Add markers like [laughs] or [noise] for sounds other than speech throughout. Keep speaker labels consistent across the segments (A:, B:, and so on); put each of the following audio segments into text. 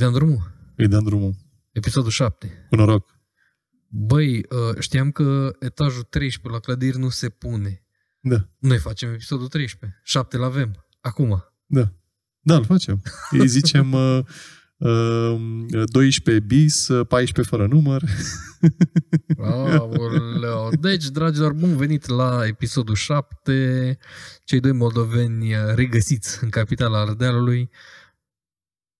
A: dăm drumul.
B: Îi dăm drumul.
A: Episodul 7.
B: Cu noroc.
A: Băi, uh, știam că etajul 13 la clădiri nu se pune.
B: Da,
A: Noi facem episodul 13. 7 l avem. Acum.
B: da. Da, îl facem. Îi zicem uh, uh, 12 bis, uh, 14 fără număr.
A: Aoleu. Deci, dragilor, bun venit la episodul 7. Cei doi moldoveni uh, regăsiți în capitala Ardealului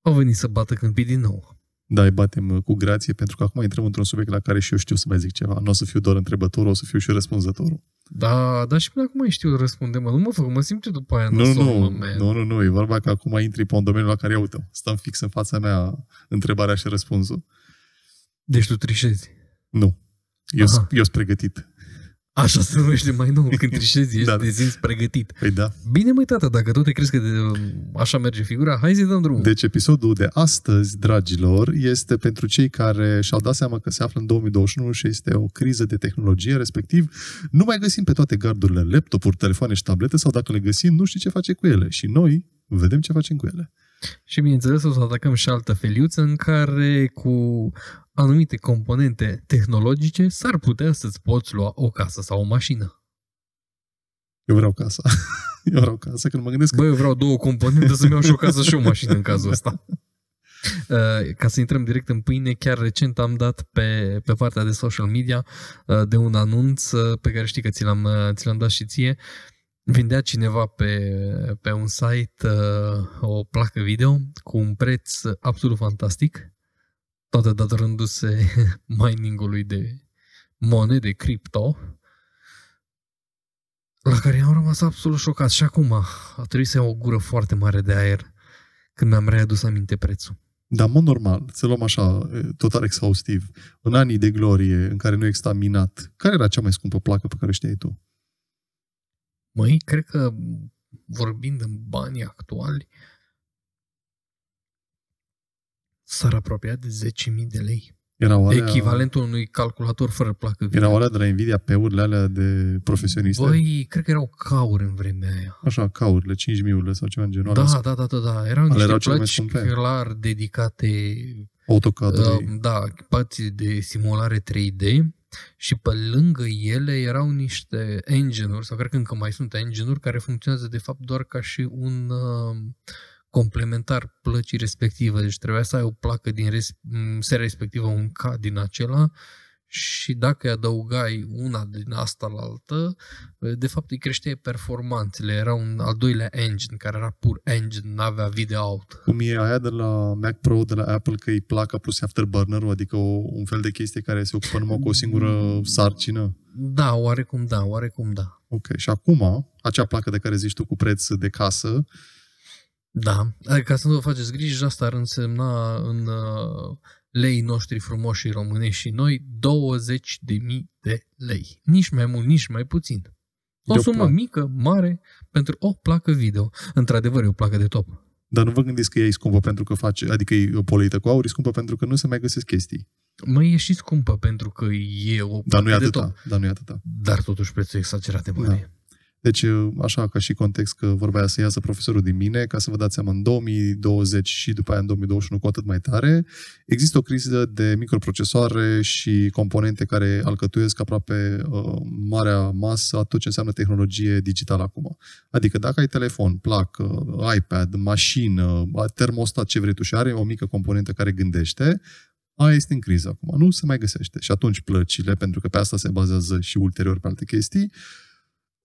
A: au venit să bată câmpii din nou.
B: Da, îi batem uh, cu grație, pentru că acum intrăm într-un subiect la care și eu știu să mai zic ceva. Nu o să fiu doar întrebătorul, o să fiu și răspunzătorul.
A: Da, dar și până acum mai știu răspunde, mă. Nu mă fac, mă simt eu după aia
B: Nu,
A: nasol,
B: nu,
A: mă,
B: nu,
A: man.
B: nu, nu, nu, e vorba că acum intri pe un domeniu la care, uite, stăm fix în fața mea întrebarea și răspunsul.
A: Deci tu trișezi.
B: Nu. Eu
A: Aha.
B: sunt pregătit.
A: Așa se numește mai nou, când [laughs] trișezi, ești
B: Da,
A: da,
B: da.
A: de simți pregătit.
B: Păi da.
A: Bine, măi, tata, dacă tot te crezi că de, așa merge figura, hai să dăm drumul.
B: Deci episodul de astăzi, dragilor, este pentru cei care și-au dat seama că se află în 2021 și este o criză de tehnologie, respectiv nu mai găsim pe toate gardurile laptopuri, telefoane și tablete sau dacă le găsim, nu știi ce face cu ele. Și noi vedem ce facem cu ele.
A: Și bineînțeles o să atacăm și altă feliuță în care cu anumite componente tehnologice s-ar putea să-ți poți lua o casă sau o mașină.
B: Eu vreau casa. [laughs] Eu vreau casa, când mă gândesc că
A: Băi, eu vreau două componente să-mi iau și o casă și o mașină în cazul ăsta. [laughs] Uh, Ca să intrăm direct în pâine, chiar recent am dat pe, pe partea de social media uh, de un anunț uh, pe care știi că ți l-am, uh, ți l-am dat și ție. Vindea cineva pe, pe un site uh, o placă video cu un preț absolut fantastic, toate datorându-se [laughs] miningului de monede cripto, la care am rămas absolut șocat. Și acum a trebuit să iau o gură foarte mare de aer când mi-am readus aminte prețul.
B: Dar, în mod normal, să luăm așa, e, total exhaustiv, în anii de glorie în care nu exista minat, care era cea mai scumpă placă pe care o știai tu?
A: Măi, cred că vorbind în banii actuali, s-ar apropia de 10.000 de lei.
B: Erau alea,
A: Echivalentul unui calculator fără placă video.
B: erau alea de la Nvidia pe-urile alea de profesioniste?
A: Băi, cred că erau cauri în vremea aia.
B: Așa, caurile, 5.000 sau ceva în genul ăla.
A: Da, da, da, da, da. Erau niște
B: erau cele mai
A: plăci
B: scumpe.
A: clar dedicate
B: AutoCAD.
A: Uh,
B: Uh,
A: da, spații de simulare 3D și pe lângă ele erau niște engine-uri, sau cred că încă mai sunt engine-uri care funcționează de fapt doar ca și un uh, complementar plăcii respective. Deci trebuia să ai o placă din res- m, seria respectivă, un C din acela și dacă îi adăugai una din asta la altă, de fapt îi creșteai performanțele. Era un al doilea engine, care era pur engine, n-avea video out.
B: Cum e aia de la Mac Pro, de la Apple, că e placa plus afterburner adică o, un fel de chestie care se ocupă numai cu o singură sarcină.
A: Da, oarecum da, oarecum da.
B: Ok, și acum, acea placă de care zici tu cu preț de casă,
A: Da, adică ca să nu vă faceți griji, asta ar însemna în uh, lei noștri frumoși și românești și noi 20 de mii de lei. Nici mai mult, nici mai puțin. O
B: De o
A: sumă
B: placă.
A: mică, mare, pentru o placă video. Într-adevăr, e o placă de top.
B: dar nu vă gândiți că ea e scumpă pentru că face, adică e polită cu aur, e scumpă pentru că nu se mai găsesc chestii.
A: Măi, e și scumpă pentru că e o
B: Dar
A: placă
B: nu e
A: de
B: atâta,
A: top.
B: dar nu e atâta.
A: Dar totuși prețul e exagerat de mare.
B: Deci, așa ca și context că vorba aia să iasă profesorul din mine, ca să vă dați seama, în 2020 și după aia în 2021 cu atât mai tare, există o criză de microprocesoare și componente care alcătuiesc aproape uh, marea masă a tot ce înseamnă tehnologie digitală acum. Adică dacă ai telefon, placă, iPad, mașină, termostat, ce vrei tu și are o mică componentă care gândește, aia este în criză acum. Nu se mai găsește. Și atunci plăcile, pentru că pe asta se bazează și ulterior pe alte chestii,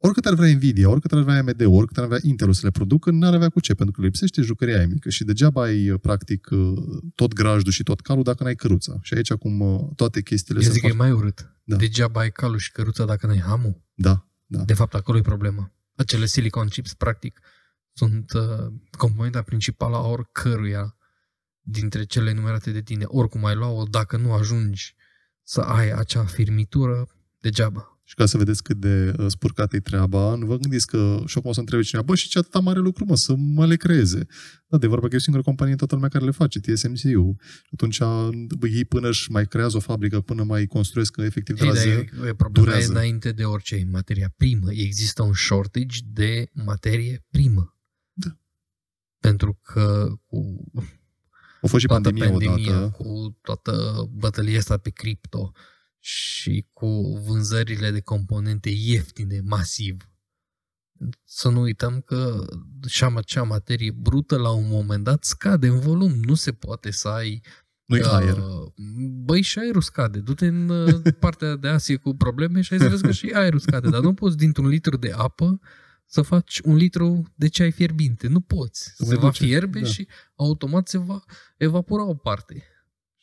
B: oricât ar vrea Nvidia, oricât ar vrea AMD, oricât ar vrea Intel să le producă, n-ar avea cu ce, pentru că le lipsește jucăria aia mică și degeaba ai, practic, tot grajdul și tot calul dacă n-ai căruța. Și aici, acum, toate chestiile
A: Eu
B: se
A: zic că e
B: fac...
A: mai urât.
B: Da.
A: Degeaba ai calul și căruța dacă n-ai hamul.
B: Da, da.
A: De fapt, acolo e problema. Acele silicon chips, practic, sunt uh, componenta principală a oricăruia dintre cele enumerate de tine. Oricum ai lua-o, dacă nu ajungi să ai acea firmitură, degeaba.
B: Și ca să vedeți cât de uh, spurcată e treaba, nu vă gândiți că și acum o să întrebe cineva, bă, și ce atâta mare lucru, mă, să mă le creeze. Da, de vorba că e o singură companie în toată lumea care le face, TSMC-ul. Și atunci bă, ei până își mai creează o fabrică, până mai construiesc efectiv de
A: Ei,
B: la
A: dar
B: zero,
A: e, e problema
B: durează.
A: e înainte de orice, e materia primă. Există un shortage de materie primă.
B: Da.
A: Pentru că cu
B: A fost și
A: toată
B: pandemia,
A: pandemia,
B: odată.
A: cu toată bătălia asta pe cripto și cu vânzările de componente ieftine, masiv. Să nu uităm că și acea materie brută la un moment dat scade în volum. Nu se poate să ai
B: Nu-i
A: Uh,
B: aer.
A: Băi, și aerul scade. Du-te în uh, [laughs] partea de Asie cu probleme și ai să vezi că și aerul scade. Dar nu poți dintr-un litru de apă să faci un litru de ceai fierbinte. Nu poți.
B: Se
A: Se
B: mai
A: va
B: duce,
A: fierbe
B: da.
A: și automat se va evapora o parte.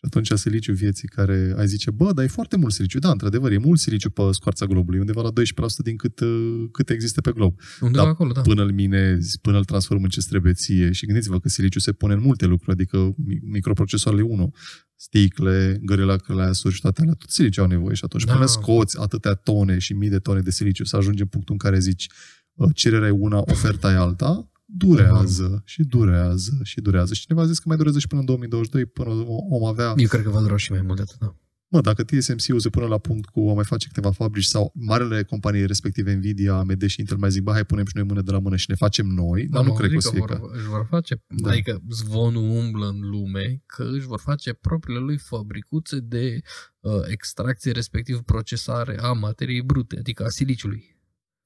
B: Și atunci siliciu vieții care ai zice, bă, dar e foarte mult siliciu. Da, într-adevăr, e mult siliciu pe scoarța globului, undeva la 12% din cât, uh, cât există pe glob.
A: Undeva
B: Da,
A: acolo, da.
B: Până îl minezi, până îl transformă în ce trebuie ție. Și gândiți-vă că siliciu se pune în multe lucruri, adică mi- microprocesoarele 1, sticle, gările clasuri și toate alea, tot siliciu au nevoie. Și atunci
A: Da.
B: până scoți atâtea tone și mii de tone de siliciu, să ajungi în punctul în care zici, uh, cererea e una, oferta e alta, durează și durează și durează. Și cineva a zis că mai durează și până în 2022, până om avea
A: Eu cred că va dura și mai mult de atât. Da.
B: Mă, dacă TSMC-ul se pune la punct cu a mai face câteva fabrici sau marele companii respective Nvidia, AMD și Intel mai zic, bă, hai punem și noi mână de la mână și ne facem noi, dar nu
A: mă
B: cred că o
A: gândit
B: să fie
A: vor,
B: ca...
A: își vor face,
B: Da.
A: da. adică zvonul umblă în lume că își vor face propriile lui fabricuțe de uh, extracție, respectiv procesare a materiei brute, adică a siliciului.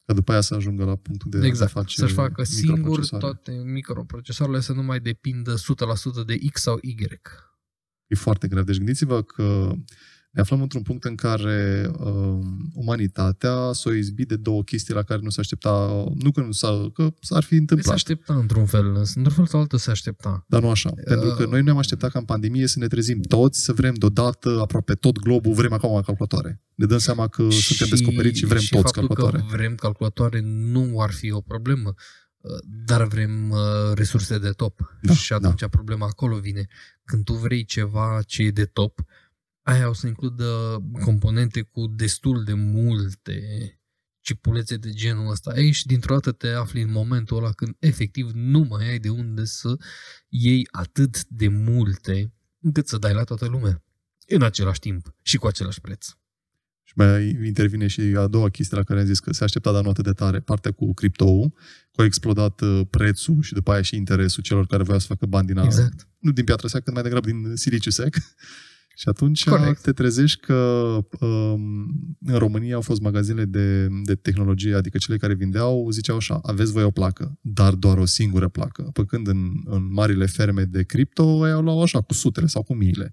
B: Ca după aia să ajungă la punctul de
A: exact,
B: a face
A: să-și facă singur
B: microprocesoare.
A: toate microprocesoarele să nu mai depindă 100% de X sau Y.
B: E foarte grav. Deci gândiți-vă că ne aflăm într-un punct în care um, umanitatea s-a izbit de două chestii la care nu se aștepta, nu că, nu s-a, că s-ar fi
A: Păi se
B: întâmplat,
A: aștepta într-un fel, într-un fel sau altul se aștepta.
B: dar nu așa. Pentru că noi ne-am așteptat ca în pandemie să ne trezim toți, să vrem deodată aproape tot globul, vrem acum calculatoare. Ne dăm seama că suntem descoperiți și vrem
A: și
B: toți
A: faptul
B: calculatoare.
A: că vrem calculatoare nu ar fi o problemă, uh, dar vrem uh, resurse de top.
B: Da,
A: și atunci problema acolo vine. Când tu vrei ceva ce e de top, aia o să includă componente cu destul de multe cipulețe de genul ăsta. Aici, dintr-o dată, te afli în momentul ăla când efectiv nu mai ai de unde să iei atât de multe încât să dai la toată lumea. În același timp și cu același preț.
B: Și mai intervine și a doua chestie la care am zis că se aștepta, dar nu atât de tare, partea cu criptou, că a explodat uh, prețul și după aia și interesul celor care voiau să facă bani din a,
A: Exact.
B: nu din piatră sec, cât mai degrabă din siliciu sec. [laughs] și atunci
A: Corect.
B: te trezești că um, în România au fost magazine de, de tehnologie, adică cele care vindeau, ziceau așa, aveți voi o placă, dar doar o singură placă. Pe când în, în marile ferme de cripto, ei au luat așa, cu sutele sau cu miile.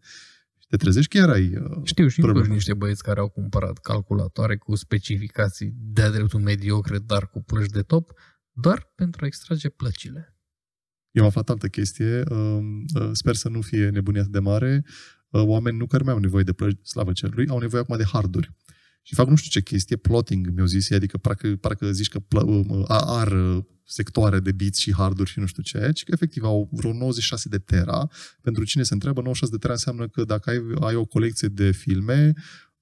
B: Și te trezești că erai uh,
A: Știu și în
B: Problemă.
A: Cluj niște băieți care au cumpărat calculatoare cu specificații de-a dreptul mediocre, dar cu plăci de top, doar pentru a extrage plăcile.
B: Eu am aflat altă chestie, um, uh, sper să nu fie nebunia atât de mare. Uh, Oameni nu care mai au nevoie de plăci, slavă cerului, au nevoie acum de harduri. Și fac nu știu ce chestie, plotting, mi-au zis ei, adică parcă, parcă zici că plă, um, a- ar uh, sectoare de bits și harduri și nu știu ce, ci că efectiv au vreo 96 de tera. Pentru cine se întreabă, 96 de tera înseamnă că dacă ai, ai o colecție de filme,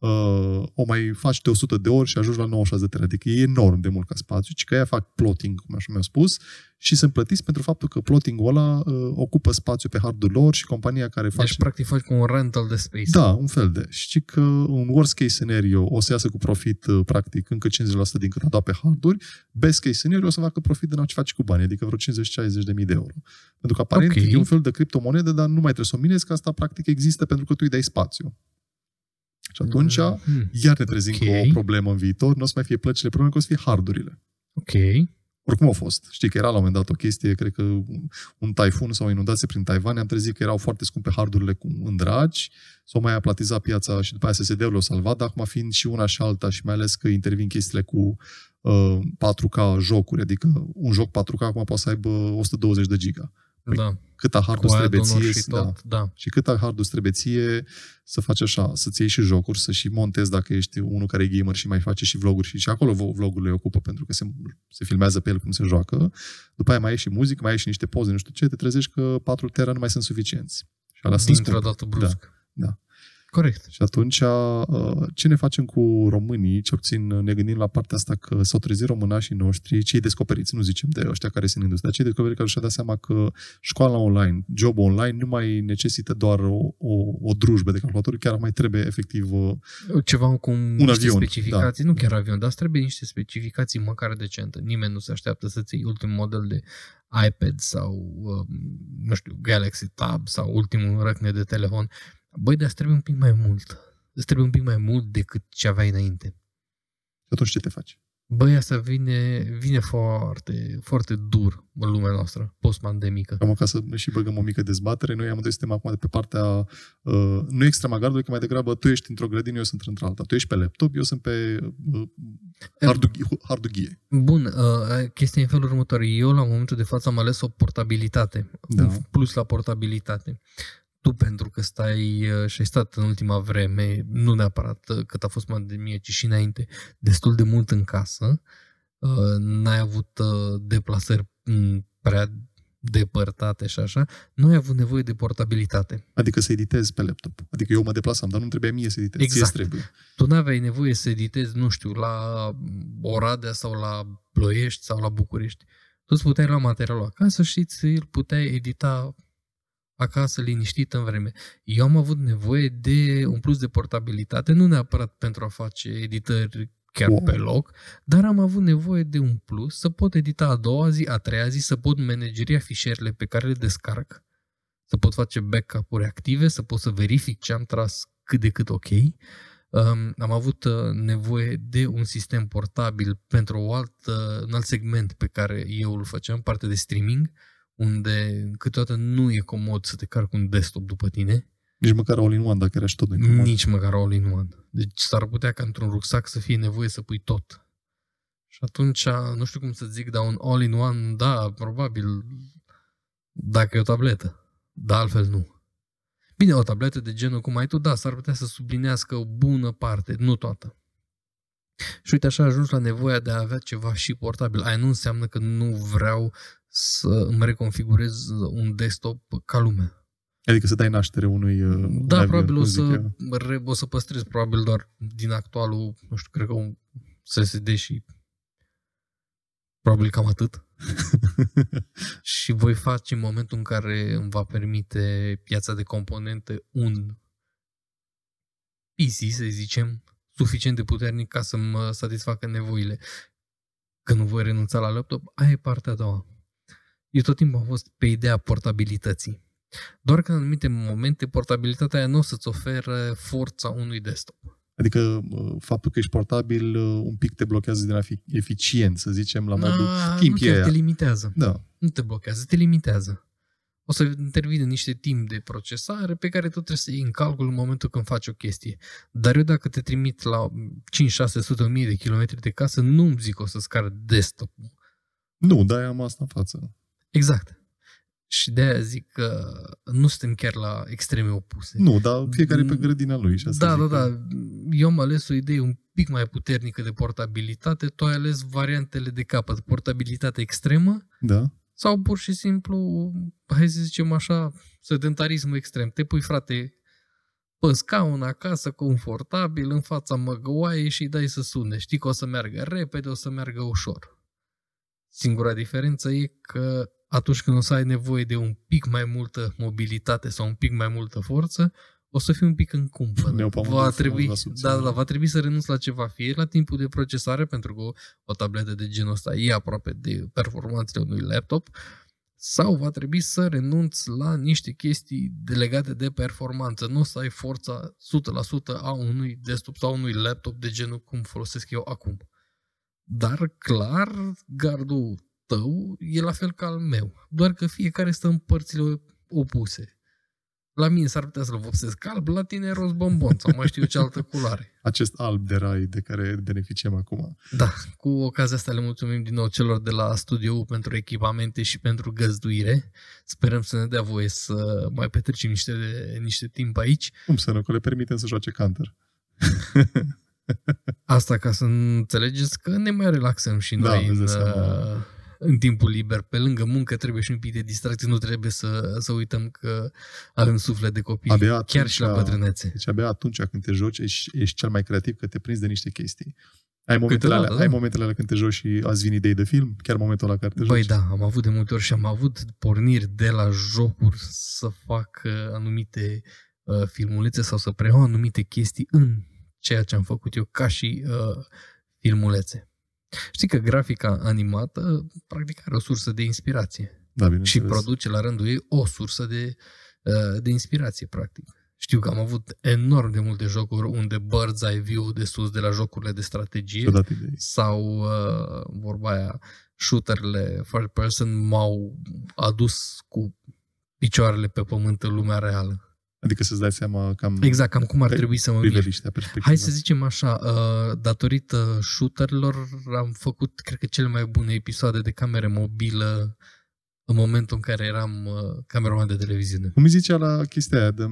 B: uh, o mai faci de 100 de ori și ajungi la 96 de tera. Adică e enorm de mult ca spațiu, ci că ea fac plotting, cum așa mi-au spus, și sunt plătiți pentru faptul că plotting-ul ăla uh, ocupă spațiu pe hardul lor și compania care face...
A: Deci, practic, faci cu un rental de space.
B: Da, un fel de. Știi că un worst case scenario o să iasă cu profit, uh, practic, încă 50% din cât a dat pe harduri. Best case scenario o să facă profit din ce faci cu bani, adică vreo 50-60 de mii de euro. Pentru că aparent
A: Ok.
B: e un fel de criptomonedă, dar nu mai trebuie să o minezi, că asta practic există pentru că tu îi dai spațiu. Și atunci,
A: Hmm.
B: iar ne trezim
A: Ok.
B: cu o problemă în viitor, nu o să mai fie plăcile probleme, că o să fie hardurile.
A: Ok.
B: Oricum au fost. Știi că era la un moment dat o chestie, cred că un taifun sau o inundație prin Taiwan, am trezit că erau foarte scumpe hardurile cu în dragi, s-au mai aplatizat piața și după aia SSD-ul o salvat, dar acum fiind și una și alta și mai ales că intervin chestiile cu uh, 4K jocuri, adică un joc 4K acum poate să aibă 120 de giga. Păi,
A: Da.
B: Cât a
A: Cu
B: hardul trebuie
A: add-on-uri
B: ție,
A: și
B: da,
A: tot. Da.
B: și cât hardul îți trebuie ție să faci așa, să-ți iei și jocuri, să și montezi dacă ești unul care e gamer și mai face și vloguri și, și acolo vo- vlogurile le ocupă pentru că se, se filmează pe el cum se joacă. După aia mai ai și muzică, mai ai și niște poze, nu știu ce, te trezești că 4 tera nu mai sunt suficienți. Și alea sunt
A: Dintr-o
B: scumpe.
A: dată brusc.
B: da.
A: Corect.
B: Și atunci, uh, ce ne facem cu românii? Ce puțin ne gândim la partea asta că s-au trezit românașii noștri, cei descoperiți, nu zicem de ăștia care sunt în industrie, dar cei descoperiți care și-au dat seama că școala online, job online, nu mai necesită doar o, o, o drujbă de calculator, chiar mai trebuie efectiv uh,
A: Ceva cu un niște
B: avion, da.
A: specificații, nu chiar avion, dar îți trebuie niște specificații măcar decente. Nimeni nu se așteaptă să-ți iei ultimul model de iPad sau, uh, nu știu, Galaxy Tab sau ultimul răcne de telefon. Băi, dar îți trebuie un pic mai mult. Îți trebuie un pic mai mult decât ce aveai înainte.
B: Și atunci ce te faci?
A: Băi, asta vine, vine foarte, foarte dur în lumea noastră, post-pandemică.
B: Cam ca să și băgăm o mică dezbatere, noi amândoi suntem acum de pe partea, uh, nu extramagardului, că mai degrabă tu ești într-o grădină, eu sunt într-alta. Tu ești pe laptop, eu sunt pe uh, hardughie. hardughie.
A: Bun, uh, chestia în felul următor. Eu, la momentul de față, am ales o portabilitate.
B: Da.
A: Un plus la portabilitate. Tu, pentru că stai uh, și ai stat în ultima vreme, nu neapărat uh, cât a fost pandemie, ci și înainte, destul de mult în casă, uh, n-ai avut uh, deplasări m, prea depărtate și așa, nu ai avut nevoie de portabilitate.
B: Adică să editezi pe laptop. Adică eu mă deplasam, dar nu trebuia mie să editez.
A: Exact.
B: Ție trebuie.
A: Tu n-aveai nevoie să editezi, nu știu, la Oradea sau la Ploiești sau la București. Tu îți puteai lua materialul acasă și ți îl puteai edita acasă liniștit în vreme. Eu am avut nevoie de un plus de portabilitate, nu neapărat pentru a face editări chiar
B: Wow.
A: pe loc, dar am avut nevoie de un plus să pot edita a doua zi, a treia zi, să pot manageria fișierele pe care le descarc, să pot face backup-uri active, să pot să verific ce am tras cât de cât ok. Um, am avut uh, nevoie de un sistem portabil pentru o altă, un alt segment pe care eu îl făceam, parte de streaming, unde câteodată nu e comod să te carci un desktop după tine,
B: Nici măcar all-in-one, dacă era și tot incomod.
A: nici măcar all-in-one. Deci s-ar putea ca într-un rucsac să fie nevoie să pui tot. Și atunci, nu știu cum să zic, dar un all-in-one, da, probabil, dacă e o tabletă. Dar altfel nu. Bine, o tabletă de genul cum ai tu, da, s-ar putea să sublinească o bună parte, nu toată. Și uite, așa ajuns la nevoia de a avea ceva și portabil. Aia nu înseamnă că nu vreau să îmi reconfigurez un desktop ca lumea.
B: Adică să dai naștere unui... uh,
A: Da,
B: navigator,
A: probabil o
B: cum zic
A: să,
B: eu.
A: re, o să păstrez probabil doar din actualul, nu știu, cred că un SSD și probabil cam atât. [laughs] și voi face în momentul în care îmi va permite piața de componente un PC, să zicem, suficient de puternic ca să mă satisfacă nevoile. Că nu voi renunța la laptop, aia e partea a doua. Eu tot timpul am fost pe ideea portabilității. Doar că în anumite momente portabilitatea aia nu o să-ți oferă forța unui desktop.
B: Adică uh, faptul că ești portabil uh, un pic te blochează din a fi eficient, să zicem, la modul
A: Ah,
B: timp
A: nu
B: e
A: chiar
B: aia.
A: te limitează.
B: Da.
A: Nu te blochează, te limitează. O să intervine niște timp de procesare pe care tu trebuie să iei în calcul în momentul când faci o chestie. Dar eu dacă te trimit la 5 600 1000 de kilometri de casă, nu-mi zic că o să-ți care desktop
B: Nu, dar am asta în față.
A: Exact. Și de aia zic că nu suntem chiar la extreme opuse.
B: Nu, dar fiecare pe grădina lui. Și asta
A: Da,
B: zic
A: da,
B: că-
A: da. Eu am ales o idee un pic mai puternică de portabilitate, tu ai ales variantele de capăt, portabilitate extremă
B: Da.
A: sau pur și simplu, hai să zicem așa, sedentarismul extrem. Te pui, frate, pe scaun acasă, confortabil, în fața măgăoaie și îi dai să sune. Știi că o să meargă repede, o să meargă ușor. Singura diferență e că atunci când o să ai nevoie de un pic mai multă mobilitate sau un pic mai multă forță, o să fii un pic în cumpănă.
B: Ne-au pe
A: Va
B: amândoi
A: trebui,
B: frumos la subțire.
A: da, da, va trebui să renunți la ceva, fie la timpul de procesare, pentru că o, o tabletă de genul ăsta e aproape de performanțele unui laptop, sau va trebui să renunți la niște chestii de- legate de performanță. Nu o să ai forța 100% a unui desktop sau unui laptop de genul cum folosesc eu acum. Dar, clar, gardul tău e la fel ca al meu. Doar că fiecare stă în părțile opuse. La mine s-ar putea să-l vopsesc alb, la tine e roz bombon sau mai știu eu ce altă culoare. [laughs]
B: Acest alb de rai de care beneficiem acum.
A: Da, cu ocazia asta le mulțumim din nou celor de la studio pentru echipamente și pentru găzduire. Sperăm să ne dea voie să mai petrecem niște, niște timp aici.
B: Cum să nu, că le permitem să joace counter. [laughs]
A: Asta ca să înțelegeți că ne mai relaxăm și
B: Da,
A: noi
B: îți
A: în,
B: dai seama.
A: Uh, în timpul liber. Pe lângă muncă trebuie și un pic de distracție, nu trebuie să, să uităm că avem suflet de copii,
B: Abia
A: chiar
B: atunci
A: și la
B: la-
A: bătrânețe.
B: Deci abia atunci când te joci ești, ești cel mai creativ că te prinzi de niște chestii. Ai momentele, alea,
A: Câteodată,
B: ai
A: da.
B: momentele alea când te joci și ați vin idei de film? Chiar momentul ăla care te
A: Băi,
B: joci?
A: da, am avut de multe ori și am avut porniri de la jocuri să fac uh, anumite uh, filmulețe sau să preiau anumite chestii în ceea ce am făcut eu ca și uh, filmulețe. Știi că grafica animată practic are o sursă de inspirație.
B: Da,
A: și
B: bineînțeles.
A: produce la rândul ei o sursă de, uh, de inspirație, practic. Știu că am avut enorm de multe jocuri unde bird's eye view de sus de la jocurile de strategie
B: Și-a dat idei.
A: sau uh, vorba aia, shooterele first person m-au adus cu picioarele pe pământ în lumea reală.
B: Adică să-ți dai seama cam
A: Exact, cam cum ar
B: Pe-
A: trebui să mă mișc.
B: priveliștea, perspectiva.
A: Hai să zicem așa, uh, datorită shooterilor am făcut, cred că, cele mai bune episoade de cameră mobilă în momentul în care eram uh, cameraman de televiziune.
B: Cum îi zicea la chestia aia de,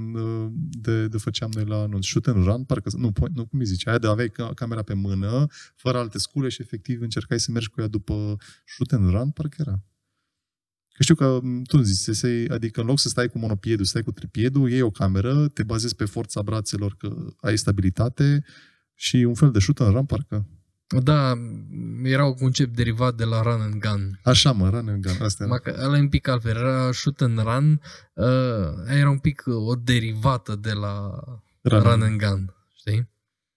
B: de, de făceam noi la anunț? Shoot and run? Parcă, nu, point- nu, cum îi zicea? Aia de aveai ca- camera pe mână, fără alte scule și efectiv încercai să mergi cu ea după shoot and run? Parcă era. Că știu că m, tu îmi zici, să se, adică în loc să stai cu monopiedul, stai cu tripiedul, iei o cameră, te bazezi pe forța brațelor că ai stabilitate și un fel de shoot and run, parcă.
A: Da, era un concept derivat de la Run and Gun.
B: Așa mă, run and gun. Asta era.
A: Numai că ăla e un pic altfel. Era shoot and run, uh, era un pic uh, o derivată de la
B: Run
A: run,
B: and-
A: and gun. Știi?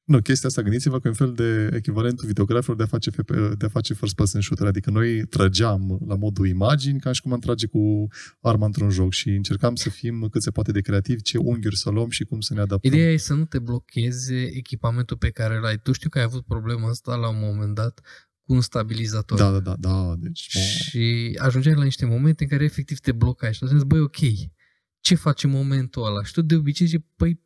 B: Nu, chestia asta, gândiți-vă că e un fel de echivalentul videografilor de a face, FP, de a face first person shooter. Adică noi trăgeam la modul imagini ca și cum am trage cu arma într-un joc și încercam să fim cât se poate de creativi, ce unghiuri să luăm și cum să ne adaptăm.
A: Ideea e să nu te blocheze echipamentul pe care îl ai. Tu știu că ai avut problema asta la un moment dat cu un stabilizator.
B: Da, da, da, da. Deci, mă,
A: Și ajungeai la niște momente în care efectiv te blocai și atunci băi, ok, ce faci în momentul ăla? Și tu de obicei zici, păi,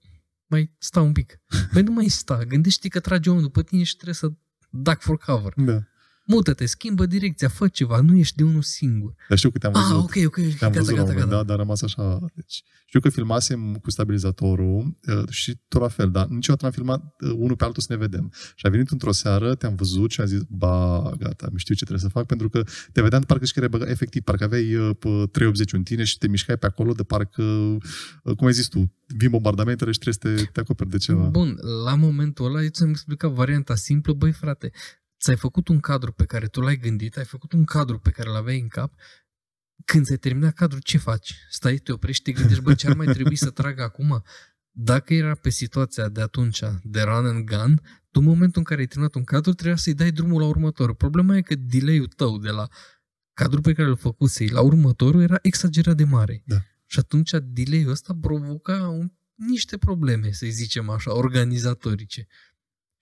A: mai sta un pic. Păi nu mai sta, gândește că trage omul după tine și trebuie să duck for cover.
B: da.
A: Mută-te, schimbă direcția, fă ceva, nu ești de unul singur.
B: Dar știu că te-am
A: Ah,
B: văzut.
A: ok, ok,
B: Te-am
A: gata,
B: văzut la un
A: gata,
B: moment
A: gata.
B: dat, dar a rămas așa. Deci, știu că filmasem cu stabilizatorul uh, și tot la fel, dar niciodată n-am filmat uh, unul pe altul să ne vedem. Și a venit într-o seară, te-am văzut și am zis, ba, gata, știu ce trebuie să fac, pentru că te vedeam de parcă și care băga, efectiv, parcă aveai uh, pe 380 în tine și te mișcai pe acolo de parcă, uh, cum ai zis tu, vin bombardamentele și trebuie să te, te acoperi de ceva.
A: Bun, la momentul ăla eu ți-am explicat varianta simplă, băi frate, ți-ai făcut un cadru pe care tu l-ai gândit, ai făcut un cadru pe care l-aveai în cap, când ți-ai terminat cadrul, ce faci? Stai, te oprești, te gândești, bă, ce ar mai trebui să trag acum? Dacă era pe situația de atunci, de run and gun, tu în momentul în care ai terminat un cadru, trebuia să-i dai drumul la următorul. Problema e că delay-ul tău de la cadrul pe care îl făcusei la următorul era exagerat de mare.
B: Da.
A: Și atunci delay-ul ăsta provoca un, niște probleme, să zicem așa, organizatorice.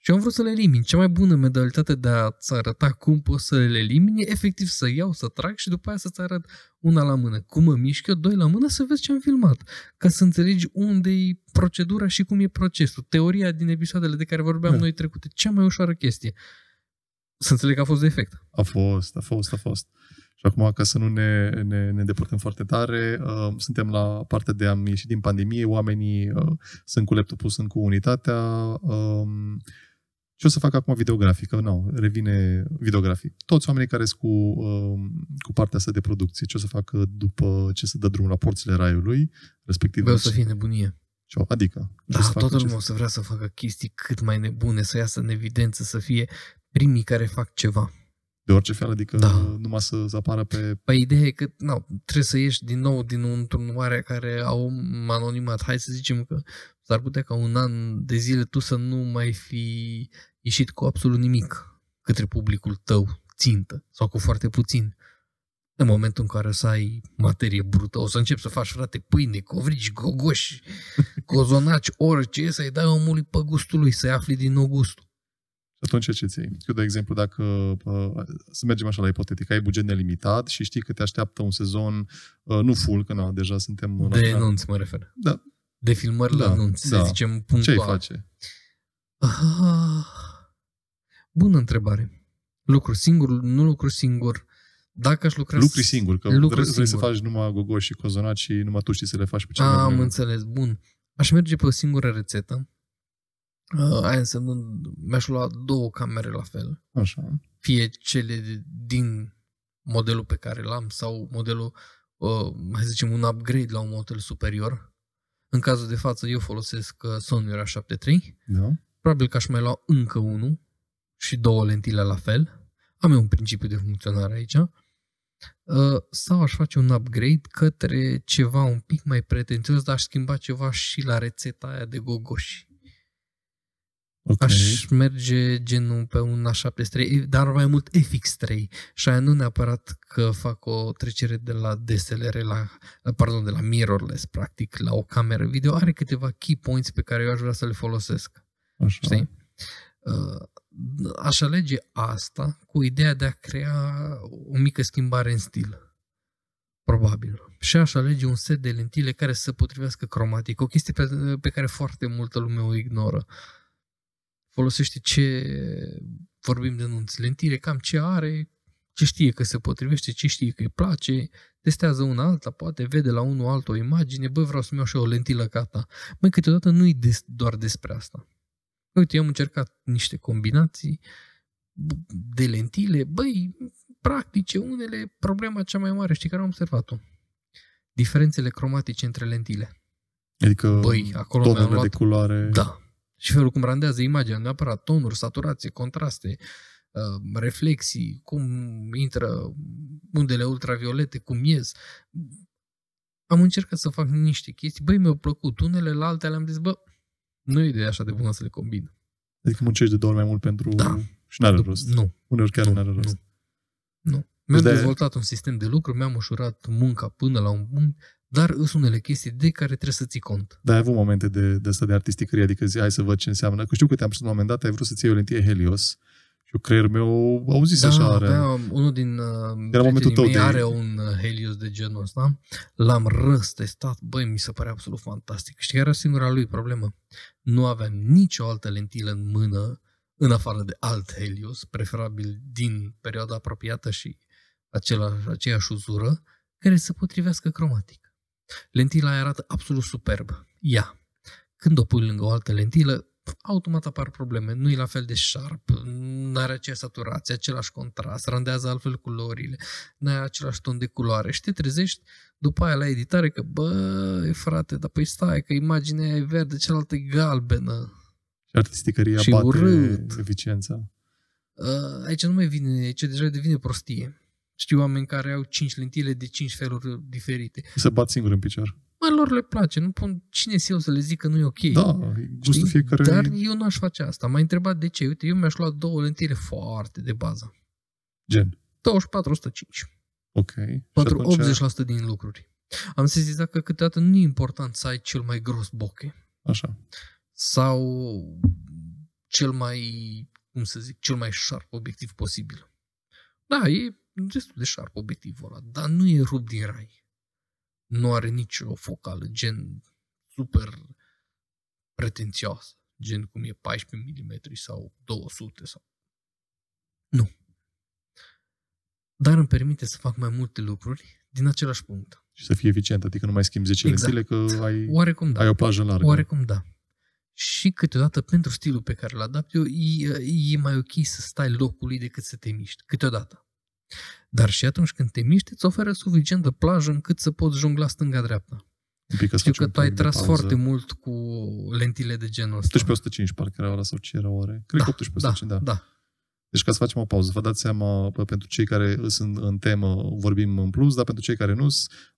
A: Și am vrut să le elimin. Cea mai bună modalitate de a-ți arăta cum poți să le elimini e efectiv să iau, să trag și după aia să-ți arăt una la mână. Cum mă mișc eu, doi la mână, să vezi ce am filmat. Ca să înțelegi unde e procedura și cum e procesul. Teoria din episoadele de care vorbeam
B: Da.
A: noi trecute. Cea mai ușoară chestie. Să înțeleg că a fost de efect.
B: A fost, a fost, a fost. Și acum, ca să nu ne, ne, ne depărtăm foarte tare, uh, suntem la partea de am ieșit din pandemie, oamenii uh, sunt cu laptopul, sunt cu unitatea. Um, ce o să fac acum videografică? Nu, revine videografic. Toți oamenii care sunt cu, um, cu partea asta de producție, ce o să fac după ce se dă drumul la porțile raiului, respectiv...
A: Vreau să fie nebunie.
B: Ce- Adică? ce
A: Da,
B: să facă,
A: toată
B: ce
A: lumea o să vrea să facă chestii cât mai nebune, să iasă în evidență, să fie primii care fac ceva.
B: De orice fel, adică
A: Da.
B: numai să, să apară pe...
A: Păi ideea e că nu, trebuie să ieși din nou din într-un oare care au anonimat. Hai să zicem că s-ar putea ca un an de zile tu să nu mai fi ieșit cu absolut nimic către publicul tău țintă sau cu foarte puțin. În momentul în care o să ai materie brută, o să începi să faci, frate, pâine, covrici, gogoși, cozonaci, orice, să-i dai omului pe gustul lui, să-i afli din nou gustul.
B: Și atunci ce ți Eu, de exemplu, dacă uh, să mergem așa la ipotetic, ai buget nelimitat și știi că te așteaptă un sezon uh, nu full, că na, deja suntem la
A: De
B: final.
A: anunț mă refer.
B: Da.
A: De filmări la
B: Da,
A: anunț, să
B: da.
A: zicem
B: Ce
A: punctual.
B: ai face?
A: Ah, bună întrebare. Lucru singur, nu lucru singur. Dacă aș lucra...
B: Lucri singur, că
A: lucru
B: vrei, vrei să
A: singur.
B: faci numai gogoși și cozonaci și numai tu știi să le faci pe cel
A: Ah,
B: mai
A: am
B: bun.
A: înțeles, bun. Aș merge pe o singură rețetă. Uh, aia însemnând, mi-aș lua două camere la fel.
B: Așa.
A: Fie cele de- din modelul pe care l-am sau modelul, uh, hai să zicem, un upgrade la un model superior. În cazul de față, eu folosesc uh, Sony A7 III.
B: Da?
A: Probabil că aș mai lua încă unul și două lentile la fel. Am eu un principiu de funcționare aici. Uh, Sau aș face un upgrade către ceva un pic mai pretențios, dar aș schimba ceva și la rețeta aia de gogoși.
B: Okay.
A: Aș merge genul pe un A73, dar mai mult FX3 și aia nu neapărat că fac o trecere de la DSLR la, pardon, de la mirrorless, practic, la o cameră video. Are câteva key points pe care eu aș vrea să le folosesc.
B: Așa.
A: Știi? Uh, aș alege asta cu ideea de a crea o mică schimbare în stil. Probabil. Și aș alege un set de lentile care să potrivească cromatic. O chestie pe, pe care foarte multă lume o ignoră. Folosește ce vorbim de nunți. Lentile, cam ce are, ce știe că se potrivește, ce știe că îi place, testează una alta, poate vede la unul altă o imagine, băi, vreau să-mi iau și eu o lentilă ca ta. Măi, câteodată nu-i des, doar despre asta. Uite, eu am încercat niște combinații de lentile, băi, practice, unele, problema cea mai mare, știi care am observat-o? Diferențele cromatice între lentile.
B: Adică
A: Băi, acolo mi-am
B: tonurile
A: luat,
B: de culoare.
A: da. Și felul cum randează imaginea, neapărat tonuri, saturație, contraste, uh, reflexii, cum intră undele ultraviolete, cum ies. Am încercat să fac niște chestii, băi, mi-au plăcut. Unele la altele le-am zis, bă, nu e idee așa de bună să le combin.
B: Adică muncești de două ori mai mult pentru...
A: Da.
B: Și n-are
A: Dup-
B: rost.
A: Nu,
B: Uneori chiar
A: nu,
B: n-are rost.
A: nu. Nu. Mi-am
B: de-
A: dezvoltat un sistem de lucru, mi-am ușurat munca până la un punct, dar sunt unele chestii de care trebuie să ții cont.
B: Dar ai avut momente de, de asta de artisticărie, adică zi, hai să văd ce înseamnă. Că știu că te-am spus la un moment dat, ai vrut să-ți iei o lentie Helios și creierul meu au zis
A: Da,
B: așa. Are...
A: avea unul din uh,
B: momentul
A: prietenii
B: tău
A: mei
B: de-
A: are un uh, Helios de genul ăsta. L-am răstestat, băi, mi se părea absolut fantastic. Știi care era singura lui problemă? Nu avea nicio altă lentilă în mână, în afară de alt Helios, preferabil din perioada apropiată și acela, aceeași uzură, care să potrivească cromatic. Lentila aia arată absolut superb. Ea. Când o pui lângă o altă lentilă, automat apar probleme. Nu e la fel de sharp, nu are aceeași saturație, același contrast, randează altfel culorile, nu are același ton de culoare și te trezești după aia la editare că, bă, frate, dar păi stai, că imaginea aia e verde, cealaltă e galbenă.
B: Și artisticăria
A: Și
B: bate
A: urât.
B: eficiența.
A: Uh, aici nu mai vine, aici deja devine prostie. Știu oameni care au 5 lentile de 5 feluri diferite.
B: Se bat singur în picior.
A: Mă, lor le place, nu pun cine eu să le zic că nu e ok.
B: Da, gustul
A: Știi?
B: fiecare...
A: Dar eu nu aș face asta. M-a întrebat de ce. Uite, eu mi-aș lua două lentile foarte de bază.
B: Gen.
A: 24-105.
B: Ok.
A: Pentru
B: și atunci,
A: 80% din lucruri. Am sezizat că câteodată nu e important să ai cel mai gros bokeh
B: Așa.
A: sau cel mai, cum să zic, cel mai sharp obiectiv posibil. Da, e destul de sharp obiectivul ăla, dar nu e rupt din rai. Nu are nicio focală, gen super pretențioasă, gen cum e 14 mm sau 200 sau... Nu. Dar îmi permite să fac mai multe lucruri din același punct.
B: Și să fie eficient, adică nu mai schimbi 10
A: Exact.
B: lentile că ai,
A: Oarecum da.
B: ai o plajă largă.
A: Oarecum da. Și câteodată pentru stilul pe care îl adapt eu, e, e mai ok să stai locului decât să te miști. Câteodată. Dar și atunci când te miști, îți oferă suficientă plajă încât să poți jongla stânga-dreapta.
B: Un pic că
A: Știu
B: să
A: că
B: facem
A: tu ai
B: un pic de
A: tras
B: pauză.
A: foarte mult cu lentile de genul ăsta.
B: 1805 parcă era ăla sau ce era oare? Cred
A: da,
B: că 1805, da.
A: da, da.
B: Deci ca să facem o pauză, vă dați seama, bă, pentru cei care sunt în temă, vorbim în plus, dar pentru cei care nu,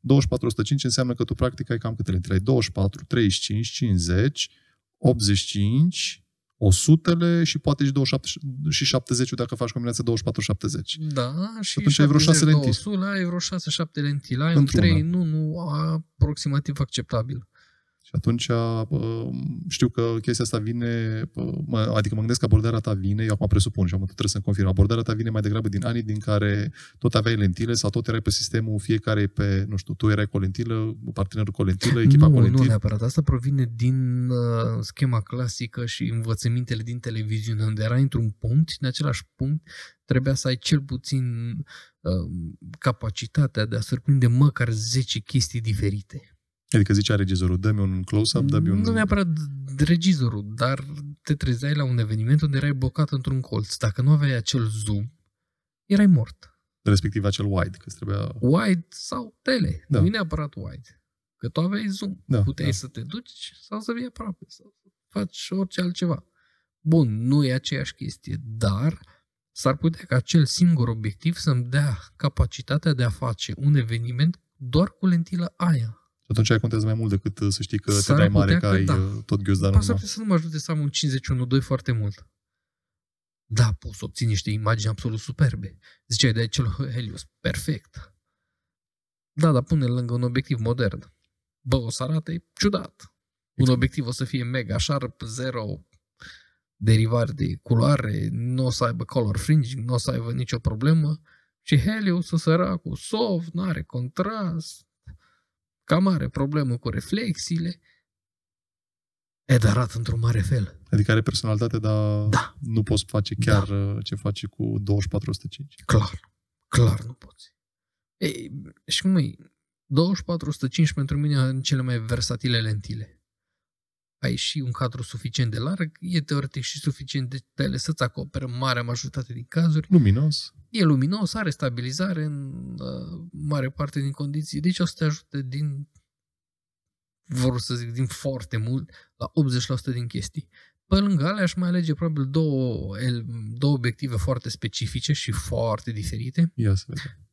B: 2405 înseamnă că tu practic ai cam câte lentile? Ai 24, 35, 50, 85, 100 și poate și 27 și 70 dacă faci combinația 24-70.
A: Da, și
B: Atunci ai vreo șase
A: 70,
B: lentile.
A: 200, ai vreo 6-7 lentile, ai un
B: Într-una.
A: 3, nu, nu, aproximativ acceptabil.
B: Și atunci bă, știu că chestia asta vine, bă, mă, adică mă gândesc că abordarea ta vine, eu acum presupun și am trebuie să-mi confirm, abordarea ta vine mai degrabă din anii din care tot aveai lentile sau tot erai pe sistemul, fiecare pe, nu știu, tu erai cu o lentilă, partenerul cu o lentilă, echipa
A: nu,
B: cu o
A: nu
B: lentilă.
A: neapărat. Asta provine din uh, schema clasică și învățămintele din televiziune, unde erai într-un punct și în același punct trebuia să ai cel puțin uh, capacitatea de a surprinde măcar 10 chestii diferite.
B: Adică zicea regizorul, dă-mi un close-up, dă-mi un...
A: Nu neapărat regizorul, dar te trezeai la un eveniment unde erai blocat într-un colț. Dacă nu aveai acel zoom, erai mort.
B: respectiv acel wide, că îți trebuia...
A: Wide sau tele.
B: Da.
A: Nu e neapărat wide. Că tu aveai zoom.
B: Da,
A: Puteai
B: da.
A: să te duci sau să vii aproape. Sau să faci orice altceva. Bun, nu e aceeași chestie, dar s-ar putea ca acel singur obiectiv să-mi dea capacitatea de a face un eveniment doar cu lentila aia.
B: Și atunci aia contează mai mult decât uh, să știi că
A: S-ar
B: te dai mare
A: putea
B: că
A: că
B: ai
A: da.
B: uh, tot ghiozdanul
A: Asta
B: numai.
A: putea să nu mă ajute să am un 51.2 foarte mult. Da, poți să obții niște imagini absolut superbe. Ziceai de acel [laughs] Helios, perfect. Da, dar pune lângă un obiectiv modern. Bă, o să arate ciudat. Un obiectiv o să fie mega sharp, zero derivare de culoare, nu o să aibă color fringing, nu o să aibă nicio problemă. Și Helios o săracul, soft, nu are contrast, cam are problemă cu reflexiile. E, dar arată într-un mare fel.
B: Adică are personalitate, dar
A: Da.
B: nu poți face chiar da. ce face cu 2405.
A: Clar. Clar nu poți. Ei, și cum e? 2405 pentru mine sunt cele mai versatile lentile. Ai și un cadru suficient de larg, e teoretic și suficient de tele să-ți acopere marea majoritate din cazuri.
B: Luminos.
A: E luminos, are stabilizare în uh, mare parte din condiții, deci o să te ajute din vor să zic, din foarte mult la 80% din chestii. Pe lângă alea aș mai alege probabil două, el- două obiective foarte specifice și foarte diferite.
B: Ia să vedem.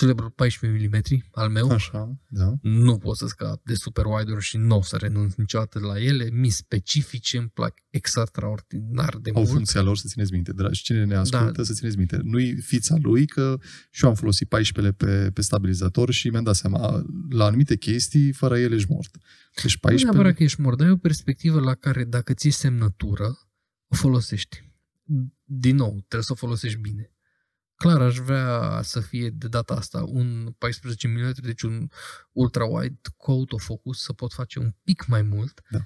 A: Celebrul 14 mm al meu.
B: Așa, da.
A: Nu pot să scap de super wide și nu o să renunț niciodată la ele. Mi specifice, îmi plac extraordinar de
B: Au
A: mult.
B: funcția lor să țineți minte. Dragi, cine ne ascultă
A: Da.
B: să țineți minte. Nu-i fița lui, că și eu am folosit 14 pe, pe stabilizator și mi-am dat seama, la anumite chestii, fără ele ești mort. Deci
A: Nu
B: 14...
A: neapărat că ești mort, dar e o perspectivă la care dacă ții semnătură, o folosești. Din nou, trebuie să o folosești bine. Clar, aș vrea să fie de data asta un 14 mm, deci un ultra-wide cu autofocus, să pot face un pic mai mult.
B: Da.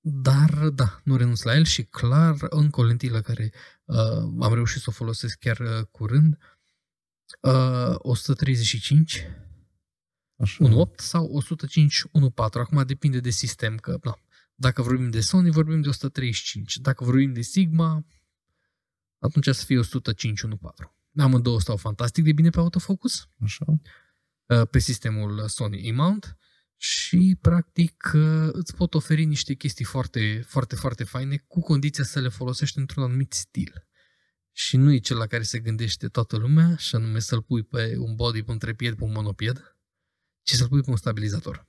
A: Dar, da, nu renunț la el și clar, încă o lentilă care uh, am reușit să o folosesc chiar uh, curând, uh, 135
B: Așa.
A: 1.8 sau 105 1.4. Acum depinde de sistem, că na, dacă vorbim de Sony, vorbim de 135. Dacă vorbim de Sigma, atunci să fie 105 1.4. Amândouă stau fantastic de bine pe autofocus,
B: Așa.
A: uh, pe sistemul Sony E-mount și practic uh, îți pot oferi niște chestii foarte, foarte, foarte faine cu condiția să le folosești într-un anumit stil. Și nu e cel la care se gândește toată lumea, și anume să-l pui pe un body, pe un trepied, pe un monopied, ci să-l pui pe un stabilizator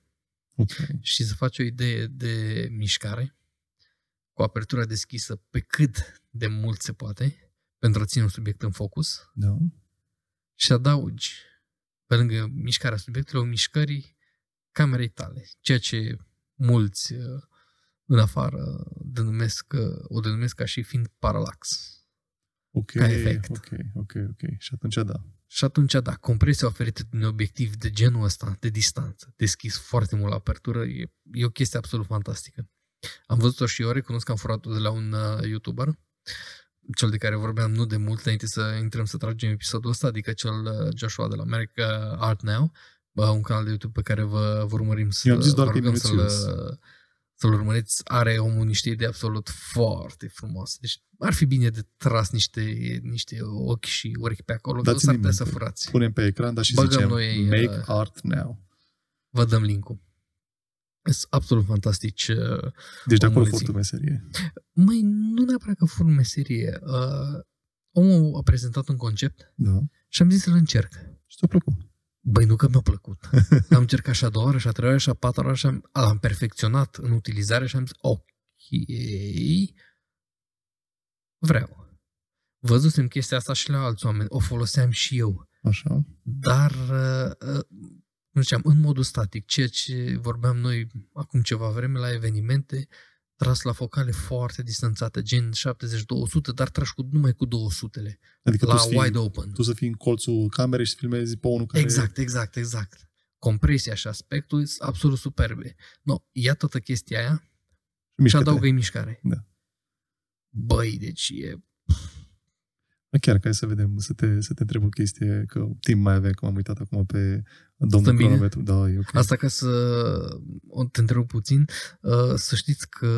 B: Ok.
A: și să faci o idee de mișcare cu apertura deschisă pe cât de mult se poate pentru a ține un subiect în focus
B: Da.
A: și adaugi pe lângă mișcarea subiectului o mișcării camerei tale, ceea ce mulți uh, în afară denumesc, uh, o denumesc ca și fiind paralax.
B: Ok,
A: Ca efect.
B: ok, ok, ok. Și atunci da.
A: Și atunci, da, compresia oferită de un obiectiv de genul ăsta, de distanță, deschis foarte mult la apertură, e, e o chestie absolut fantastică. Am văzut-o și eu, recunosc că am furat-o de la un uh, YouTuber, cel de care vorbeam nu de mult înainte să intrăm să tragem episodul ăsta, adică cel uh, Joshua de la America Art Now, bă, un canal de YouTube pe care vă, vă urmărim să
B: Eu am zis doar că e
A: rugăm să-l,
B: minuțios.
A: să-l urmăriți. Are omul niște idei absolut foarte frumoase. Deci ar fi bine de tras niște, niște ochi și urechi pe acolo, că o
B: Dați-ne
A: s-ar putea să
B: minte.
A: furați.
B: Punem pe ecran, dar și
A: Băgăm
B: zicem
A: noi,
B: Make
A: uh,
B: art now.
A: Vă dăm link-ul. Sunt absolut fantastici. uh,
B: Deci de acolo
A: omul
B: furtul
A: ții.
B: meserie.
A: Măi, nu neapărat că fur meserie. Uh, omul a prezentat un concept
B: Da.
A: și am zis să-l încerc.
B: Și ți-a plăcut.
A: Băi, nu că mi-a plăcut. [laughs] Am încercat și a doua oară, și a treia oară, și a patra oară și am, l-am perfecționat în utilizare și am zis, ok, vreau. Văzusem chestia asta și la alți oameni, o foloseam și eu.
B: Așa.
A: Dar, uh, uh, cum ziceam, în modul static, ceea ce vorbeam noi acum ceva vreme la evenimente, tras la focale foarte distanțate, gen 70-200, dar trași cu, numai cu 200-le,
B: Adică
A: la
B: tu, să fii,
A: wide open.
B: tu să fii în colțul camerei și să filmezi pe unul care...
A: Exact, exact, exact. Compresia și aspectul sunt absolut superbe. No, ia toată chestia aia și
B: Mișcă-te.
A: adaugă mișcare.
B: Da.
A: Băi, deci e...
B: Da, Chiar, ca să vedem, să te, să te întreb o chestie, că timp mai avem, că m-am uitat acum pe domnul
A: Stăm bine?
B: cronometru. Da, e ok.
A: Asta ca să o te întreb puțin, uh, să știți că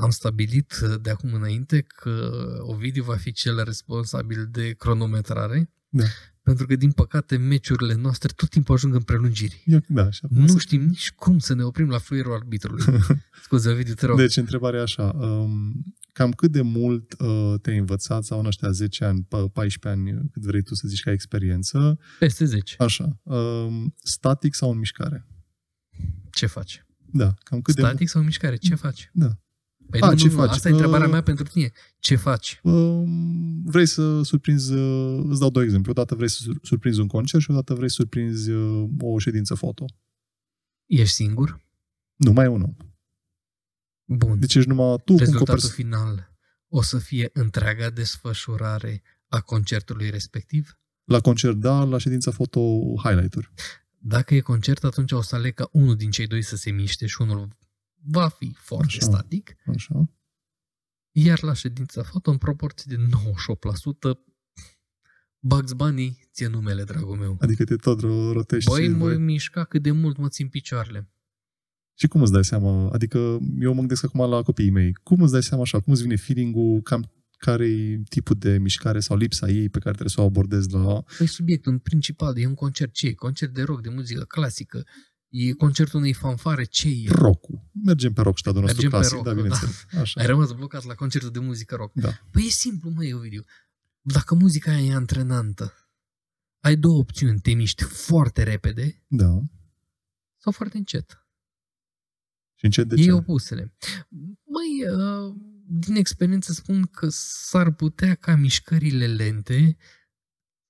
A: am stabilit uh, de acum înainte că Ovidiu va fi cel responsabil de cronometrare,
B: Da.
A: pentru că, din păcate, meciurile noastre tot timpul ajung în prelungiri.
B: E, ok, da, așa.
A: Nu știm nici cum să ne oprim la fluierul arbitrului. [laughs] Scuze, Ovidiu, te rog.
B: Deci, întrebarea e așa. Um, cam cât de mult uh, te-ai învățat sau în ăștia 10 ani, pe 14 ani, cât vrei tu să zici ca experiență,
A: Peste 10.
B: așa, um, static sau în mișcare?
A: Ce faci?
B: Da, cam cât
A: Static sau mișcare? Ce faci?
B: Da.
A: Păi
B: A,
A: nu,
B: ce
A: nu, nu,
B: faci?
A: Asta e întrebarea
B: Uh,
A: mea pentru tine. Ce faci?
B: de... Um, vrei să surprinzi, uh, îți dau două exemple. Odată vrei să sur- surprinzi un concert și odată vrei să surprinzi uh, o ședință foto.
A: Ești singur?
B: Nu, mai e unul.
A: Bun.
B: Deci ești numai tu cu încă o
A: Rezultatul
B: persoană.
A: final o să fie întreaga desfășurare a concertului respectiv?
B: La concert, da, la ședința foto, highlight-uri.
A: Dacă e concert, atunci o să aleg ca unul din cei doi să se miște și unul va fi foarte
B: Așa.
A: static,
B: Așa.
A: iar la ședința foto, în proporție de 98%, Bugs Bunny ție numele, dragul meu.
B: Adică te tot ro- rotești.
A: Băi,
B: și
A: mă
B: vrei-
A: mișca cât de mult mă țin picioarele.
B: Și cum îți dai seama? Adică eu mă gândesc acum la copiii mei. Cum îți dai seama așa? Cum îți vine feeling-ul? Cam care e tipul de mișcare sau lipsa ei pe care trebuie să o abordezi la...
A: Păi subiectul în principal e un concert. Ce e? Concert de rock, de muzică clasică. E concertul unei fanfare. Ce e?
B: rock Mergem pe rock stadul nostru
A: Mergem pe
B: clasic,
A: rock,
B: da,
A: da.
B: bineînțeles. Așa.
A: Ai rămas blocat la concertul de muzică rock.
B: Da.
A: Păi e simplu, măi, Ovidiu. Dacă muzica aia e antrenantă, ai două opțiuni. Te miști foarte repede
B: Da.
A: sau foarte încet.
B: Și încet de
A: Ei
B: ce?
A: opusele. Măi, uh, din experiență spun că s-ar putea ca mișcările lente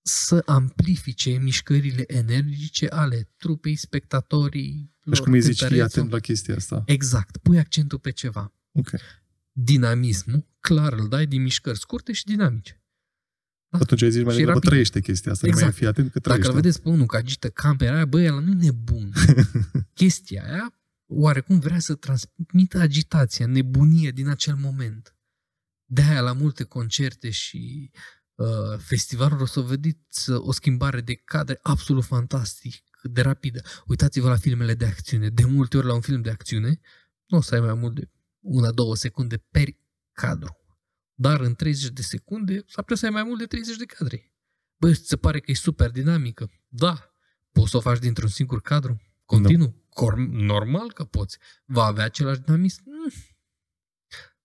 A: să amplifice mișcările energice ale trupei, spectatorii.
B: Deci cum îi zici, fii atent la chestia asta.
A: Exact, pui accentul pe ceva.
B: Ok.
A: Dinamismul, clar, îl dai din mișcări scurte și dinamice.
B: Atunci ai zis mai
A: Și
B: degrabă
A: rapid.
B: trăiește chestia asta. Exact. Nu mai
A: Exact.
B: fii atent că
A: Dacă
B: trăiește.
A: îl vedeți pe unul că agită camera aia, băi, ăla nu e nebun. [laughs] Chestia aia, oarecum vrea să transmită agitația, nebunie din acel moment. De-aia la multe concerte și uh, festivaluri o să vedeți uh, o schimbare de cadre absolut fantastic, de rapidă. Uitați-vă la filmele de acțiune. De multe ori la un film de acțiune nu o să ai mai mult de una, două secunde per cadru. Dar în 30 de secunde s-ar putea să ai mai mult de 30 de cadre. Băi, ți se pare că e super dinamică? Da. Poți să o faci dintr-un singur cadru? Continuu? Cor- normal că poți. Va avea același dinamism? Mm.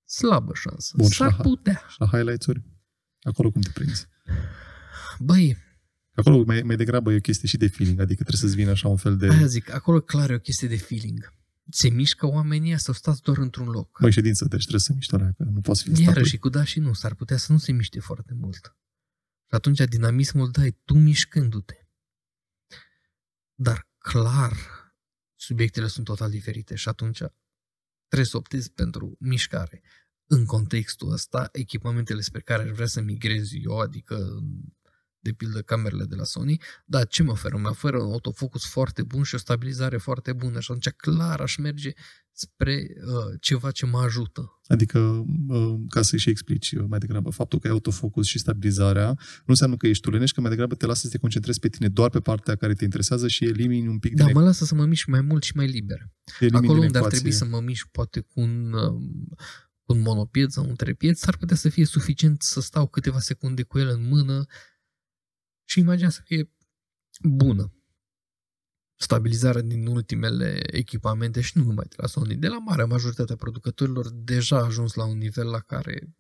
A: Slabă șansă.
B: Bun, și
A: S-ar
B: la-
A: putea.
B: Și la highlights-uri? Acolo cum te prinzi?
A: Băi,
B: Acolo mai, mai degrabă e o chestie și de feeling, adică trebuie să-ți vină așa un fel de...
A: aia zic, acolo clar e o chestie de feeling. Se mișcă oamenii ăia sau stați doar într-un loc?
B: Măi, ședință, deci trebuie să miști alea, că nu poți fi în
A: Iarăși,
B: statui.
A: și cu da și nu, s-ar putea să nu se miște foarte mult. Și atunci dinamismul dai tu mișcându-te. Dar clar, subiectele sunt total diferite și atunci trebuie să optezi pentru mișcare. În contextul ăsta, echipamentele spre care aș vrea să migrez eu, adică de pildă camerele de la Sony, da, ce mă oferă? Mă oferă un autofocus foarte bun și o stabilizare foarte bună și atunci clar aș merge spre uh, ceva ce mă ajută.
B: Adică, uh, ca să-i și explici uh, mai degrabă, faptul că ai autofocus și stabilizarea nu înseamnă că ești tulenești, că mai degrabă te lasă să te concentrezi pe tine doar pe partea care te interesează și elimini un pic
A: Da,
B: din,
A: mă lasă să mă mișc mai mult și mai liber.
B: elimini
A: Acolo
B: din
A: unde ar
B: ecuație.
A: trebui să mă mișc poate cu un, um, cu un monopied sau un trepied, s-ar putea să fie suficient să stau câteva secunde cu el în mână și imaginea să fie bună. Stabilizarea din ultimele echipamente și nu numai de la Sony, de la marea majoritatea producătorilor deja a ajuns la un nivel la care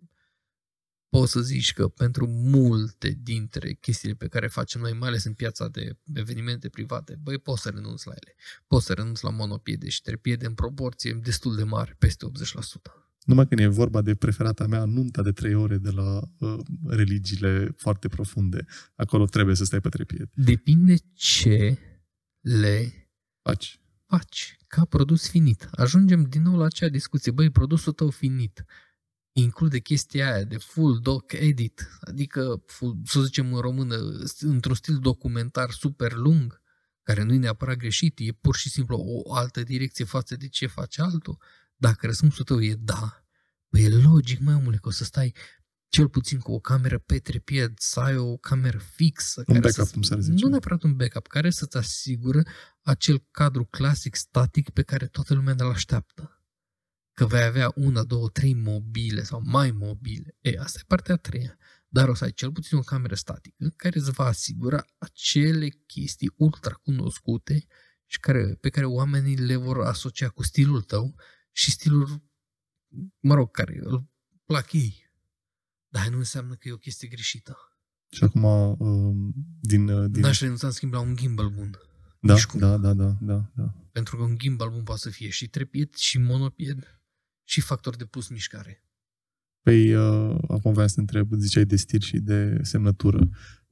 A: poți să zici că pentru multe dintre chestiile pe care facem noi, mai ales în piața de evenimente private, băi, poți să renunți la ele. Poți să renunți la monopiede și trepiede în proporție destul de mare, peste 80%.
B: Numai când e vorba de preferata mea, nunta de trei ore de la uh, religiile foarte profunde. Acolo trebuie să stai pe trepied.
A: Depinde ce le
B: Faci.
A: faci ca produs finit. Ajungem din nou la acea discuție. Băi, produsul tău finit include chestia aia de full doc edit, adică, full, să zicem în română, într-un stil documentar super lung, care nu e neapărat greșit, e pur și simplu o altă direcție față de ce face altul. Dacă răspunsul tău e da, păi e logic, mai omule, că o să stai cel puțin cu o cameră pe trepied, să ai o cameră fixă.
B: Un
A: care
B: backup,
A: să
B: cum s-ar zice.
A: Nu neapărat un backup, care să-ți asigură acel cadru clasic static pe care toată lumea ne-l așteaptă. Că vei avea una, două, trei mobile sau mai mobile. E, asta e partea a treia. Dar o să ai cel puțin o cameră statică care îți va asigura acele chestii ultra cunoscute și care, pe care oamenii le vor asocia cu stilul tău și stilul, mă rog, care îl plac ei. Dar nu înseamnă că e o chestie greșită.
B: Și acum, uh, din, uh, din
A: N-aș renunța în schimb la un gimbal bun.
B: Da,
A: Nici cum.
B: da, da, da, da, da.
A: Pentru că un gimbal bun poate să fie și trepied, și monopied, și factor de pus mișcare.
B: Păi, uh, acum vreau să te întreb, ziceai de stil și de semnătură.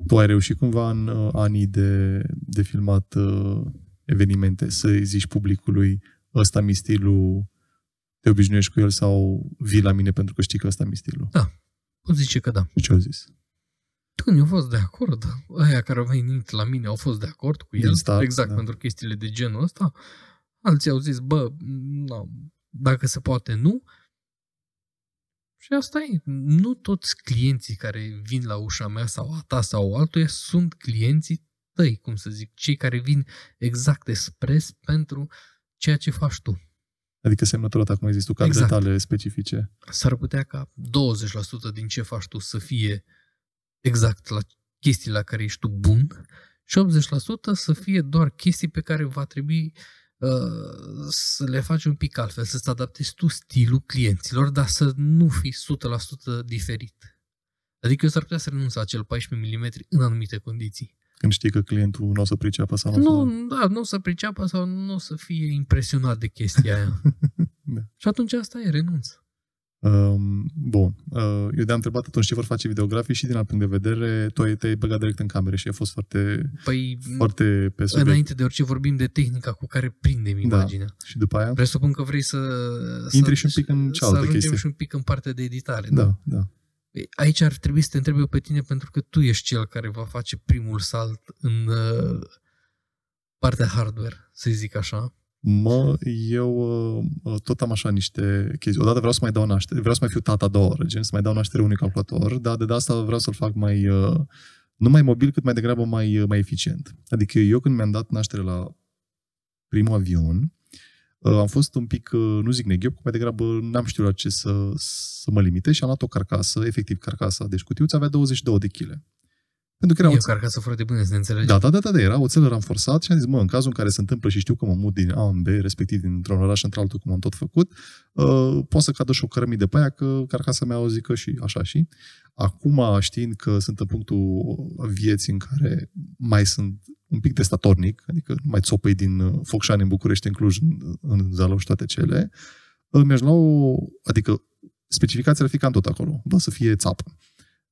B: Tu ai reușit cumva în uh, anii de, de filmat uh, evenimente să zici publicului ăsta mi stilul, te obișnuiești cu el sau vii la mine pentru că știi că ăsta mi stilul?
A: Pot zice că da.
B: Și ce au zis?
A: Când eu au fost de acord, aia care au venit la mine au fost de acord cu el,
B: Din start,
A: exact
B: da.
A: pentru chestiile de genul ăsta. Alții au zis, bă, nu, dacă se poate, nu. Și asta e. Nu toți clienții care vin la ușa mea sau a ta sau altuia sunt clienții tăi, cum să zic, cei care vin exact expres pentru ceea ce faci tu.
B: Adică semnătura ta, cum ai zis tu, cadrele
A: Exact.
B: tale specifice.
A: S-ar putea ca 20% din ce faci tu să fie exact la chestiile la care ești tu bun și 80% să fie doar chestii pe care va trebui uh, să le faci un pic altfel, să-ți adaptezi tu stilul clienților, dar să nu fii 100% diferit. Adică eu s-ar putea să renunț la acel 14 mm în anumite condiții.
B: Când știi că clientul nu o să priceapă sau nu, o să...
A: Nu, da, nu o să priceapă sau nu o să fie impresionat de chestia aia. [laughs]
B: Da.
A: Și atunci asta e, renunț.
B: Um, bun. Uh, eu te-am întrebat atunci ce vor face videografii și din alt punct de vedere, tu ai, te-ai băgat direct în camere și a fost foarte,
A: Păi,
B: foarte pe subiect.
A: înainte de orice vorbim de tehnica cu care prindem imaginea.
B: Și după aia?
A: Presupun că vrei să...
B: Intri
A: să,
B: și un pic în
A: Să
B: cealaltă
A: ajungem
B: chestie.
A: și un pic în partea de editare.
B: Da, da.
A: Ei, Aici ar trebui să te întreb eu pe tine pentru că tu ești cel care va face primul salt în uh, partea hardware, să zic așa.
B: Mă, eu uh, tot am așa niște chestii. Odată vreau să mai dau naștere, vreau să mai fiu tata a doua oră, gen să mai dau naștere unui calculator, dar de de asta vreau să-l fac mai, uh, nu mai mobil, cât mai degrabă mai, uh, mai eficient. Adică eu când mi-am dat naștere la primul avion, uh, am fost un pic, uh, nu zic neghiop, mai degrabă n-am știut la ce să, să mă limite și am luat o carcasă, efectiv carcasa, deci cutiuța avea 22 de kg. Pentru că era
A: E
B: o
A: o carcasă foarte bună, să ne înțelegem.
B: da, da, da, da, da, era o țelă ramforsat și am zis, mă, în cazul în care se întâmplă și știu că mă mut din A în B, respectiv dintr-un oraș într-altul, cum am tot făcut, uh, poate să cadă și o cărămidă pe aia, că carcasa mea o zică și așa și. Acum, știind că sunt în punctul vieții în care mai sunt un pic de statornic, adică nu mai țopăi din uh, Focșani în București, în Cluj, în, în Zalău și toate cele, uh, mi-aș lua o, adică specificația ar fi cam tot acolo, doar să fie țapă.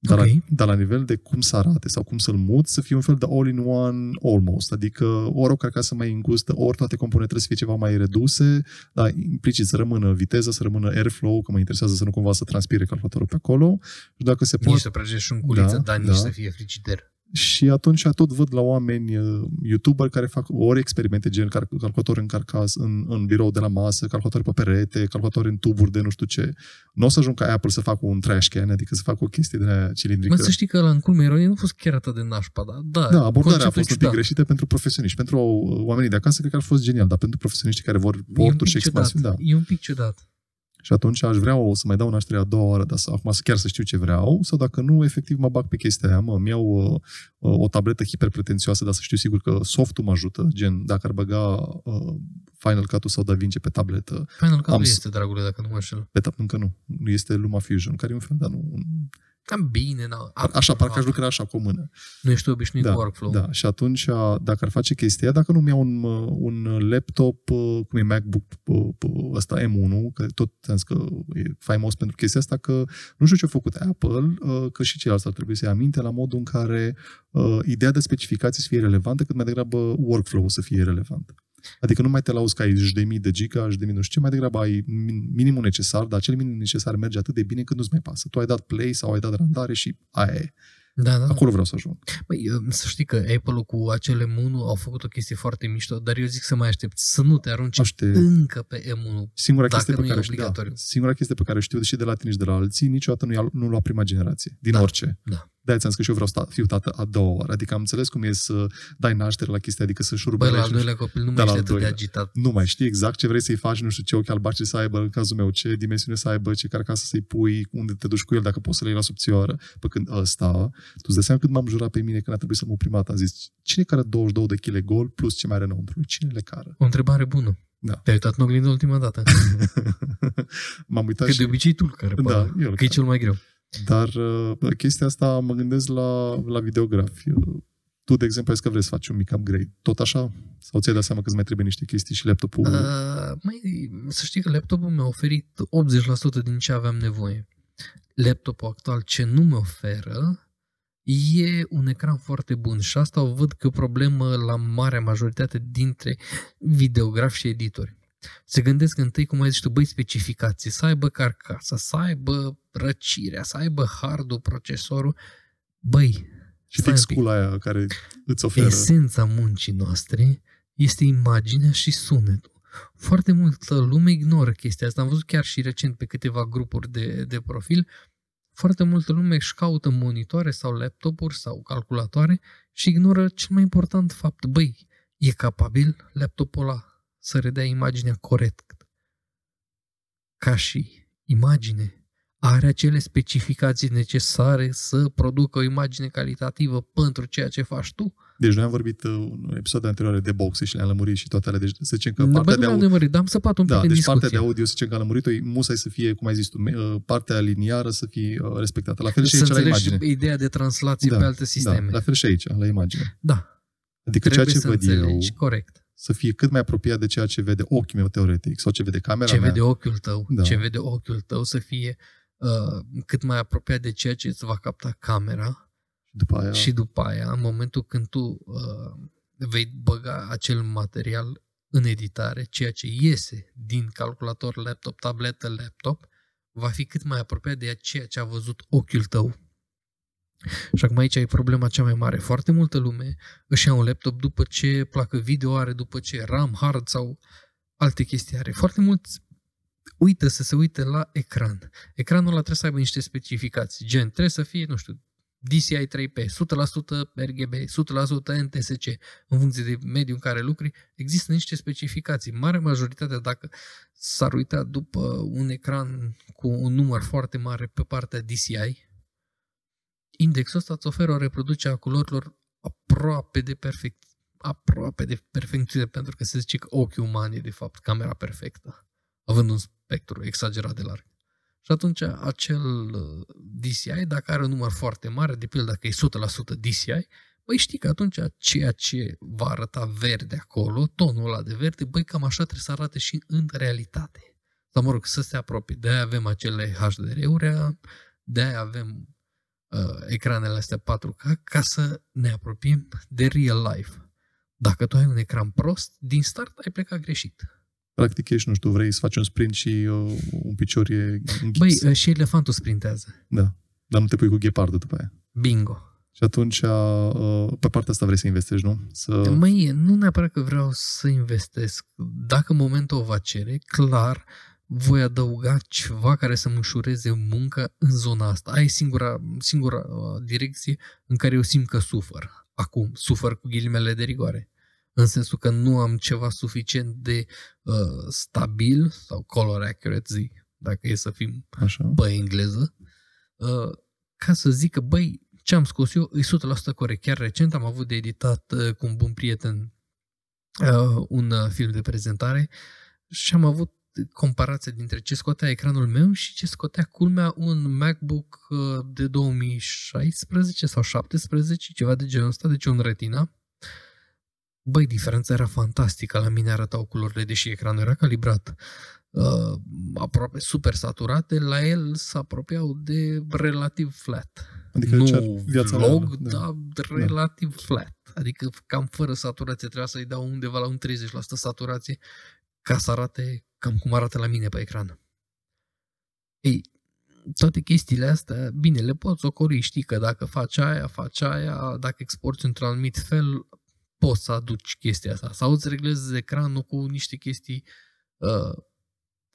B: Dar,
A: Ok.
B: la, dar la nivel de cum să arate sau cum să-l mut, să fie un fel de all-in-one almost, adică ori o carcasă mai îngustă, ori toate componentele să fie ceva mai reduse, dar implicit să rămână viteză, să rămână airflow, că mă interesează să nu cumva să transpire calculatorul pe acolo și dacă se
A: Nici
B: poate,
A: să prăjești șunculiță,
B: Da,
A: dar nici
B: da.
A: să fie frigider.
B: Și atunci tot văd la oameni uh, youtuber care fac ori experimente gen cal- calculator în carcas, în, în birou de la masă, calculator pe perete, calculator în tuburi de nu știu ce. Nu o să ajung ca Apple să facă un trash can, adică să facă o chestie de aia cilindrică.
A: Mă, să știi că la în culmea ironiei nu a fost chiar atât de nașpa, dar da,
B: Da, abordarea a
A: conceptul
B: fost un pic
A: ciudat.
B: greșită pentru profesioniști. Pentru uh, oamenii de acasă, cred că ar fost genial, dar pentru profesioniștii care vor
A: E un
B: porturi și
A: pic ciudat.
B: expansiuni, da.
A: E un pic ciudat.
B: Și atunci aș vrea o, să mai dau naștere a doua oară, dar să, acum să chiar să știu ce vreau, sau dacă nu, efectiv mă bag pe chestia aia, mă, îmi iau uh, uh, o tabletă hiperpretențioasă, dar să știu sigur că softul mă ajută, gen dacă ar băga uh, Final Cut-ul sau DaVinci pe tabletă,
A: Final Cut
B: Am
A: nu
B: s-
A: este, dragule, dacă nu mă înșel.
B: pe tab- încă nu, nu este LumaFusion, care e un fel, dar nu, un,
A: Cam bine, na.
B: așa, parcă aș lucra așa cu o mână.
A: Nu ești tu obișnuit
B: Da,
A: cu workflow.
B: Da, și atunci, dacă ar face chestia, dacă nu mi-au un, un laptop, uh, cum e MacBook uh, uh, ăsta M1, că tot am zis că e faimos pentru chestia asta, că nu știu ce a făcut Apple, uh, că și ceilalți ar trebui să ia aminte la modul în care uh, ideea de specificații să fie relevantă, cât mai degrabă workflow să fie relevant. Adică nu mai te lauzi că ai zeci de mii de giga, zeci de mii nu știu ce, mai degrabă ai min- minimul necesar, dar acel minim necesar merge atât de bine cât nu-ți mai pasă. Tu ai dat play sau ai dat randare și aia e.
A: da. da.
B: Acolo vreau să ajung.
A: Băi, uh, să știi că Apple-ul cu acele M1 au făcut o chestie foarte mișto, dar eu zic să mai aștept, să nu te arunci
B: Aște-
A: încă pe M1.
B: Singura
A: Dacă
B: chestie pe
A: nu e
B: care știu, da,
A: obligatoriu.
B: singura chestie pe care știu și de la tine și de la alții, niciodată nu, ia, nu lua prima generație, din
A: Da,
B: orice.
A: da.
B: De-aia ți-am zis că și eu vreau să sta- fiu tată a doua oară. Adică am înțeles cum e să dai naștere la chestia, adică să
A: Băi,
B: șurubelești.
A: la al
B: nu știu-
A: doilea copil nu
B: Da,
A: mai
B: la
A: ești
B: al
A: atât de
B: doilea.
A: agitat.
B: nu mai știi exact ce vrei să-i faci, nu știu ce ochi albaștri să aibă, în cazul meu, ce dimensiune să aibă, ce carcasă să-i pui, unde te duci cu el, dacă poți să le iei la subțioară. Pe când ăsta, tu îți dai seama cât m-am jurat pe mine când a trebuit să mă prima dată. Am zis, cine care 22 de kg gol plus ce mai are înăuntru? Cine le cară?
A: O întrebare bună.
B: Da.
A: Te-ai uitat în oglindă ultima dată? [laughs]
B: m-am uitat
A: Că
B: și...
A: de obicei tu care
B: Da,
A: pare.
B: eu
A: Că e cel mai greu.
B: Dar uh, chestia asta mă gândesc la, la videografi. Uh, tu, de exemplu, ai că vrei să faci un mic upgrade. Tot așa? Sau ți-ai dat seama că îți mai trebuie niște chestii și laptopul...
A: Uh, mai, să știi că laptopul mi-a oferit 80% din ce aveam nevoie. Laptopul actual ce nu mi oferă e un ecran foarte bun și asta o văd că o problemă la marea majoritate dintre videografi și editori. Se gândesc întâi, cum ai zis tu, băi, specificații, să aibă carcasa, să aibă răcirea, să aibă hardul, procesorul. Băi,
B: și fix cu aia care îți oferă...
A: Esența muncii noastre este imaginea și sunetul. Foarte multă lume ignoră chestia asta. Am văzut chiar și recent pe câteva grupuri de, de profil. Foarte multă lume își caută monitoare sau laptopuri sau calculatoare și ignoră cel mai important fapt. Băi, e capabil laptopul ăla să redea imaginea corect. Ca și imagine are acele specificații necesare să producă o imagine calitativă pentru ceea ce faci tu.
B: Deci noi am vorbit uh, în episoade anterioare de boxe și le-am lămurit și toate alea. Deci să zicem că
A: da,
B: partea
A: bă,
B: de
A: audio... Lămurit, dar am săpat un
B: da,
A: pic
B: deci
A: discuție.
B: partea de audio să zicem că am lămurit-o, musai să fie, cum ai zis tu, uh, partea liniară să fie uh, respectată. La fel și
A: să
B: aici la imagine.
A: ideea de translație
B: da,
A: pe alte sisteme.
B: Da, la fel și aici, la imagine.
A: Da.
B: Adică
A: Trebuie
B: ceea ce văd
A: înțelegi,
B: eu,
A: corect
B: să fie cât mai apropiat de ceea ce vede ochiul meu teoretic sau ce vede camera
A: ce
B: mea.
A: vede ochiul tău,
B: Da.
A: ce vede ochiul tău să fie uh, cât mai apropiat de ceea ce îți va capta camera
B: După aia,
A: și după aia, în momentul când tu uh, vei băga acel material în editare, ceea ce iese din calculator, laptop, tabletă, laptop, va fi cât mai apropiat de ceea ce a văzut ochiul tău. Și acum aici e problema cea mai mare. Foarte multă lume își ia un laptop după ce placă video are, după ce RAM, hard sau alte chestii are. Foarte mulți uită să se uite la ecran. Ecranul ăla trebuie să aibă niște specificații. Gen, trebuie să fie, nu știu, DCI 3P, 100% RGB, 100% NTSC, în funcție de mediul în care lucri, există niște specificații. Mare majoritate, dacă s-ar uita după un ecran cu un număr foarte mare pe partea DCI, indexul ăsta îți oferă o reproducere a culorilor aproape de perfect, aproape de perfecțiune, pentru că se zice că ochiul uman e de fapt camera perfectă, având un spectru exagerat de larg. Și atunci acel uh, DCI, dacă are un număr foarte mare, de pildă dacă e 100% DCI, băi știi că atunci ceea ce va arăta verde acolo, tonul ăla de verde, băi cam așa trebuie să arate și în realitate. Sau mă rog, să se apropie. De-aia avem acele HDR-uri, de-aia avem uh, ecranele astea 4K ca să ne apropiem de real life. Dacă tu ai un ecran prost, din start ai plecat greșit.
B: practic ești, nu știu, vrei să faci un sprint și uh, un picior e închis.
A: Băi, uh, și elefantul sprintează.
B: Da, dar nu te pui cu ghepardul după aia.
A: Bingo.
B: Și atunci, uh, pe partea asta vrei să investești, nu? Să...
A: Măi, nu neapărat că vreau să investesc. Dacă momentul o va cere, clar, voi adăuga ceva care să-mi ușureze munca în zona asta. Aia e singura, singura uh, direcție în care eu simt că sufăr. Acum, sufăr cu ghilimele de rigoare. În sensul că nu am ceva suficient de uh, stabil sau color accurate zi, dacă e să fim
B: Așa.
A: pe engleză, uh, ca să zic că, băi, ce am scos eu e 100% corect. Chiar recent am avut de editat uh, cu un bun prieten uh, un uh, film de prezentare și am avut comparație dintre ce scotea ecranul meu și ce scotea culmea un MacBook uh, de 2016 sau 17, ceva de genul ăsta, deci un Retina. Băi, diferența era fantastică. La mine arătau culorile, deși ecranul era calibrat uh, aproape super saturate, la el se apropiau de relativ flat.
B: Adică
A: nu
B: ce ar- viața
A: vlog,
B: reală, da.
A: dar relativ flat. Adică cam fără saturație, trebuia să-i dau undeva la un 30% saturație ca să arate cam cum arată la mine pe ecran. Ei, toate chestiile astea, bine, le poți ocoli, știi că dacă faci aia, faci aia, dacă exporti într-un anumit fel, poți să aduci chestia asta. Sau îți reglezi ecranul cu niște chestii uh,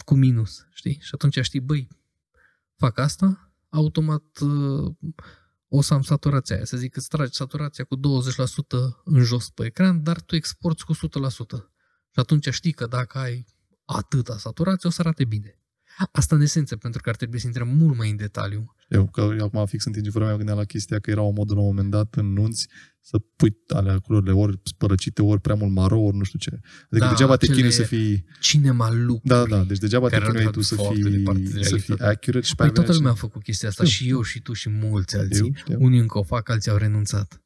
A: cu minus, știi? Și atunci știi, băi, fac asta, automat uh, o să am saturația aia. Să zic că îți tragi saturația cu 20% în jos pe ecran, dar tu exporti cu 100%. Și atunci știi că dacă ai atâta saturație, o să arate bine. Asta în esență, pentru că ar trebui să intrăm mult mai în detaliu.
B: Eu, că eu acum fix în timp ce vorbeam, mă gândeam la chestia că era o modă la un moment dat în nunți să pui alea culorile ori spărăcite, ori prea mult maro, ori nu știu ce. Adică
A: Da,
B: degeaba te
A: acele
B: chinui să fii...
A: Cinema look.
B: Da, da, deci degeaba te
A: care
B: chinui
A: arată
B: tu să
A: foarte
B: fii,
A: departe de
B: să fii
A: realitate.
B: accurate și pe
A: Păi
B: aia
A: toată
B: venea
A: lumea a
B: cine-
A: făcut chestia asta,
B: Știu.
A: și eu, și tu, și mulți alții.
B: Eu, știu.
A: Unii încă o fac, alții au renunțat.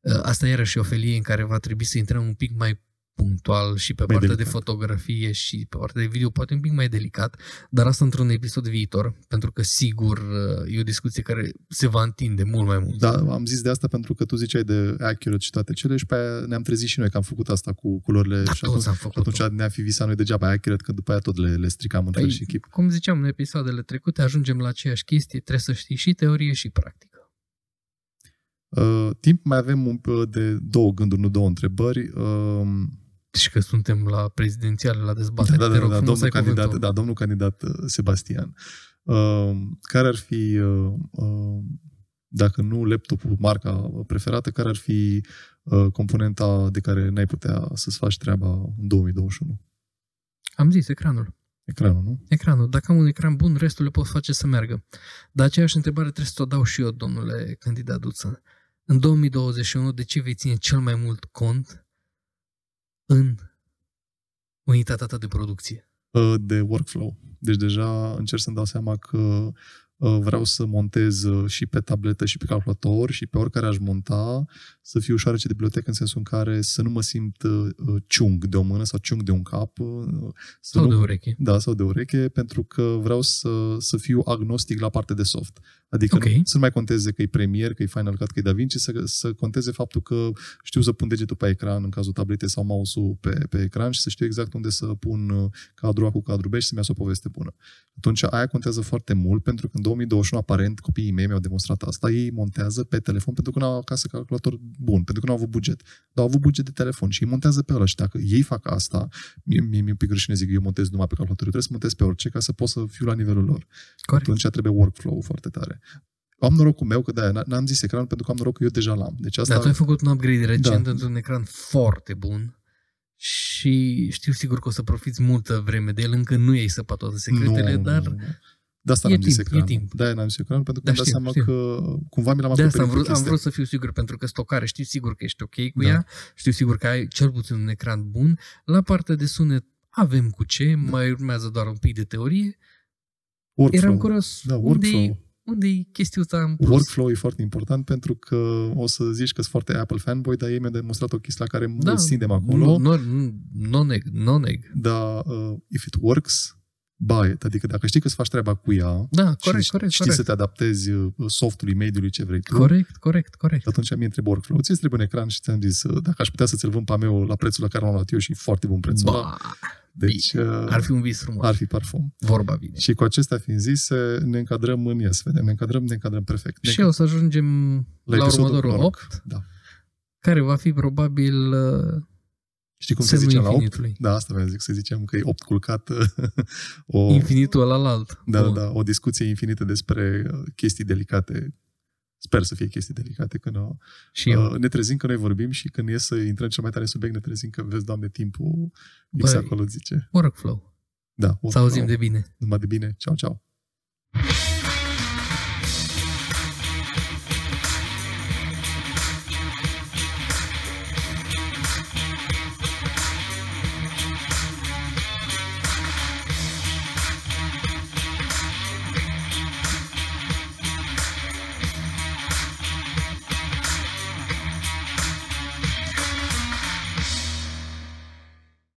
A: Uh, Asta iarăși e o felie în care va trebui să intrăm un pic mai punctual și pe
B: Mai
A: partea
B: delicat.
A: de fotografie și pe partea de video, poate un pic mai delicat, dar asta într-un episod viitor, pentru că sigur uh, e o discuție care se va întinde mult mai mult.
B: Da, am zis de asta pentru că tu ziceai de accurate și toate cele și pe aia ne-am trezit și noi că am făcut asta cu culorile
A: Da,
B: și
A: toți
B: atunci,
A: am
B: și
A: făcut
B: atunci ne-am fi visat noi degeaba accurate, că după aia tot le, le stricam în fel și chip.
A: Cum ziceam în episoadele trecute, ajungem la aceeași chestie, trebuie să știi și teorie și practică.
B: Uh, timp mai avem un, p- de două gânduri, nu două întrebări. Uh,
A: Și că suntem la prezidențiale, la dezbatere.
B: da, da,
A: Te
B: da,
A: rog
B: da,
A: frumos,
B: domnul
A: ai
B: candidat,
A: cuvântul.
B: da, domnul candidat uh, Sebastian. Uh, care ar fi, uh, uh, dacă nu laptopul, marca preferată, care ar fi uh, componenta de care n-ai putea să-ți faci treaba în 2021?
A: Am zis, ecranul.
B: Ecranul, nu?
A: Ecranul. Dacă am un ecran bun, restul le pot face să meargă. Dar aceeași întrebare trebuie să o dau și eu, domnule candidat Duță. În 2021, de ce vei ține cel mai mult cont în unitatea ta de producție?
B: Uh, de workflow. Deci deja încerc să-mi dau seama că uh, vreau să montez uh, și pe tabletă și pe calculator și pe oricare aș monta să fie ușoarece de bibliotecă în sensul în care să nu mă simt uh, uh, ciung de o mână sau ciung de un cap. uh, Să
A: Sau
B: nu,
A: de ureche?
B: Da, sau de ureche, pentru că vreau să, să fiu agnostic la partea de soft. Adică
A: Ok.
B: nu, să nu mai conteze că e Premiere, că e Final Cut, că e DaVinci, să, să conteze faptul că știu să pun degetul pe ecran în cazul tabletei sau mouse-ul pe, pe ecran și să știu exact unde să pun uh, cadrul A cu cadrul B și să-mi iasă o poveste bună. Atunci aia contează foarte mult pentru că în 2021 aparent copiii mei mi-au demonstrat asta. Ei montează pe telefon pentru că nu au acasă calculator bun, pentru că nu au avut buget. Dar au avut buget de telefon și ei montează pe ăla și dacă ei fac asta, mie, mie mi-e un pic rușine zic eu montez numai pe calculator, eu trebuie să montez pe orice ca să pot să fiu la nivelul lor.
A: Corect.
B: Atunci trebuie workflow foarte tare. Am norocul meu că de n-am zis ecran pentru că am noroc că eu deja l-am. Deci asta
A: Dar tu ai făcut un upgrade recent
B: Da.
A: într-un ecran foarte bun și știu sigur că o să profiți multă vreme de el. Încă nu ai săpat toate secretele,
B: Nu,
A: dar
B: nu, nu. De asta
A: E
B: n-am zis
A: timp, e
B: ecran.
A: timp.
B: De-aia n-am zis ecran, pentru că
A: Da,
B: am dat
A: știu,
B: seama
A: știu.
B: că cumva mi l-am
A: de asta am
B: acoperit
A: vrut,
B: cu
A: am
B: chestia.
A: vrut să fiu sigur, pentru că stocare știu sigur că ești ok cu
B: Da.
A: ea, știu sigur că ai cel puțin un ecran bun. La partea de sunet avem cu ce, mai urmează doar un pic de teorie.
B: Workflow.
A: Eram curios
B: Da,
A: unde e
B: workflow.
A: unde e chestiuța în plus.
B: Workflow e foarte important pentru că o să zici că sunt foarte Apple fanboy, dar ei mi-au demonstrat o chestie la care
A: Da,
B: mulți ținem acolo.
A: Nu, nu, nu neg, nu neg.
B: Dar uh, if it works, buy it. Adică dacă știi că îți faci treaba cu ea
A: Da, corect,
B: și
A: corect,
B: știi
A: corect.
B: să te adaptezi uh, softului, mediului, ce vrei tu,
A: Corect, corect, corect.
B: atunci mi-e întreb workflow. Ți trebuie un ecran și ți-am zis, uh, dacă aș putea să ți-l vând pe meu la prețul la care l-am luat eu și foarte bun prețul ăla,
A: Ba,
B: deci uh,
A: ar fi un vis frumos.
B: ar fi parfum.
A: Vorba bine.
B: Și cu acestea fiind zise, ne încadrăm în yes, vedem, ne încadrăm, ne încadrăm perfect. Ne
A: Și o să ajungem la,
B: episodul
A: următorul
B: noroc.
A: 8,
B: Da.
A: care va fi probabil uh,
B: Știi cum se
A: semnul
B: zicea la 8?
A: infinitului.
B: Da, asta vreau să zic, să zicem că e 8 culcat [laughs] o,
A: Infinitul ăla la alt.
B: da, da,
A: Bun.
B: da, o discuție infinită despre uh, chestii delicate. Sper să fie chestii delicate când o,
A: Și eu.
B: uh, ne trezim că noi vorbim și când e să intrăm cel mai tare în subiect, ne trezim că vezi, Doamne, timpul exact
A: Băi.
B: acolo zice.
A: Workflow.
B: Da,
A: Să auzim de bine.
B: Numai de bine. Ceau, ceau.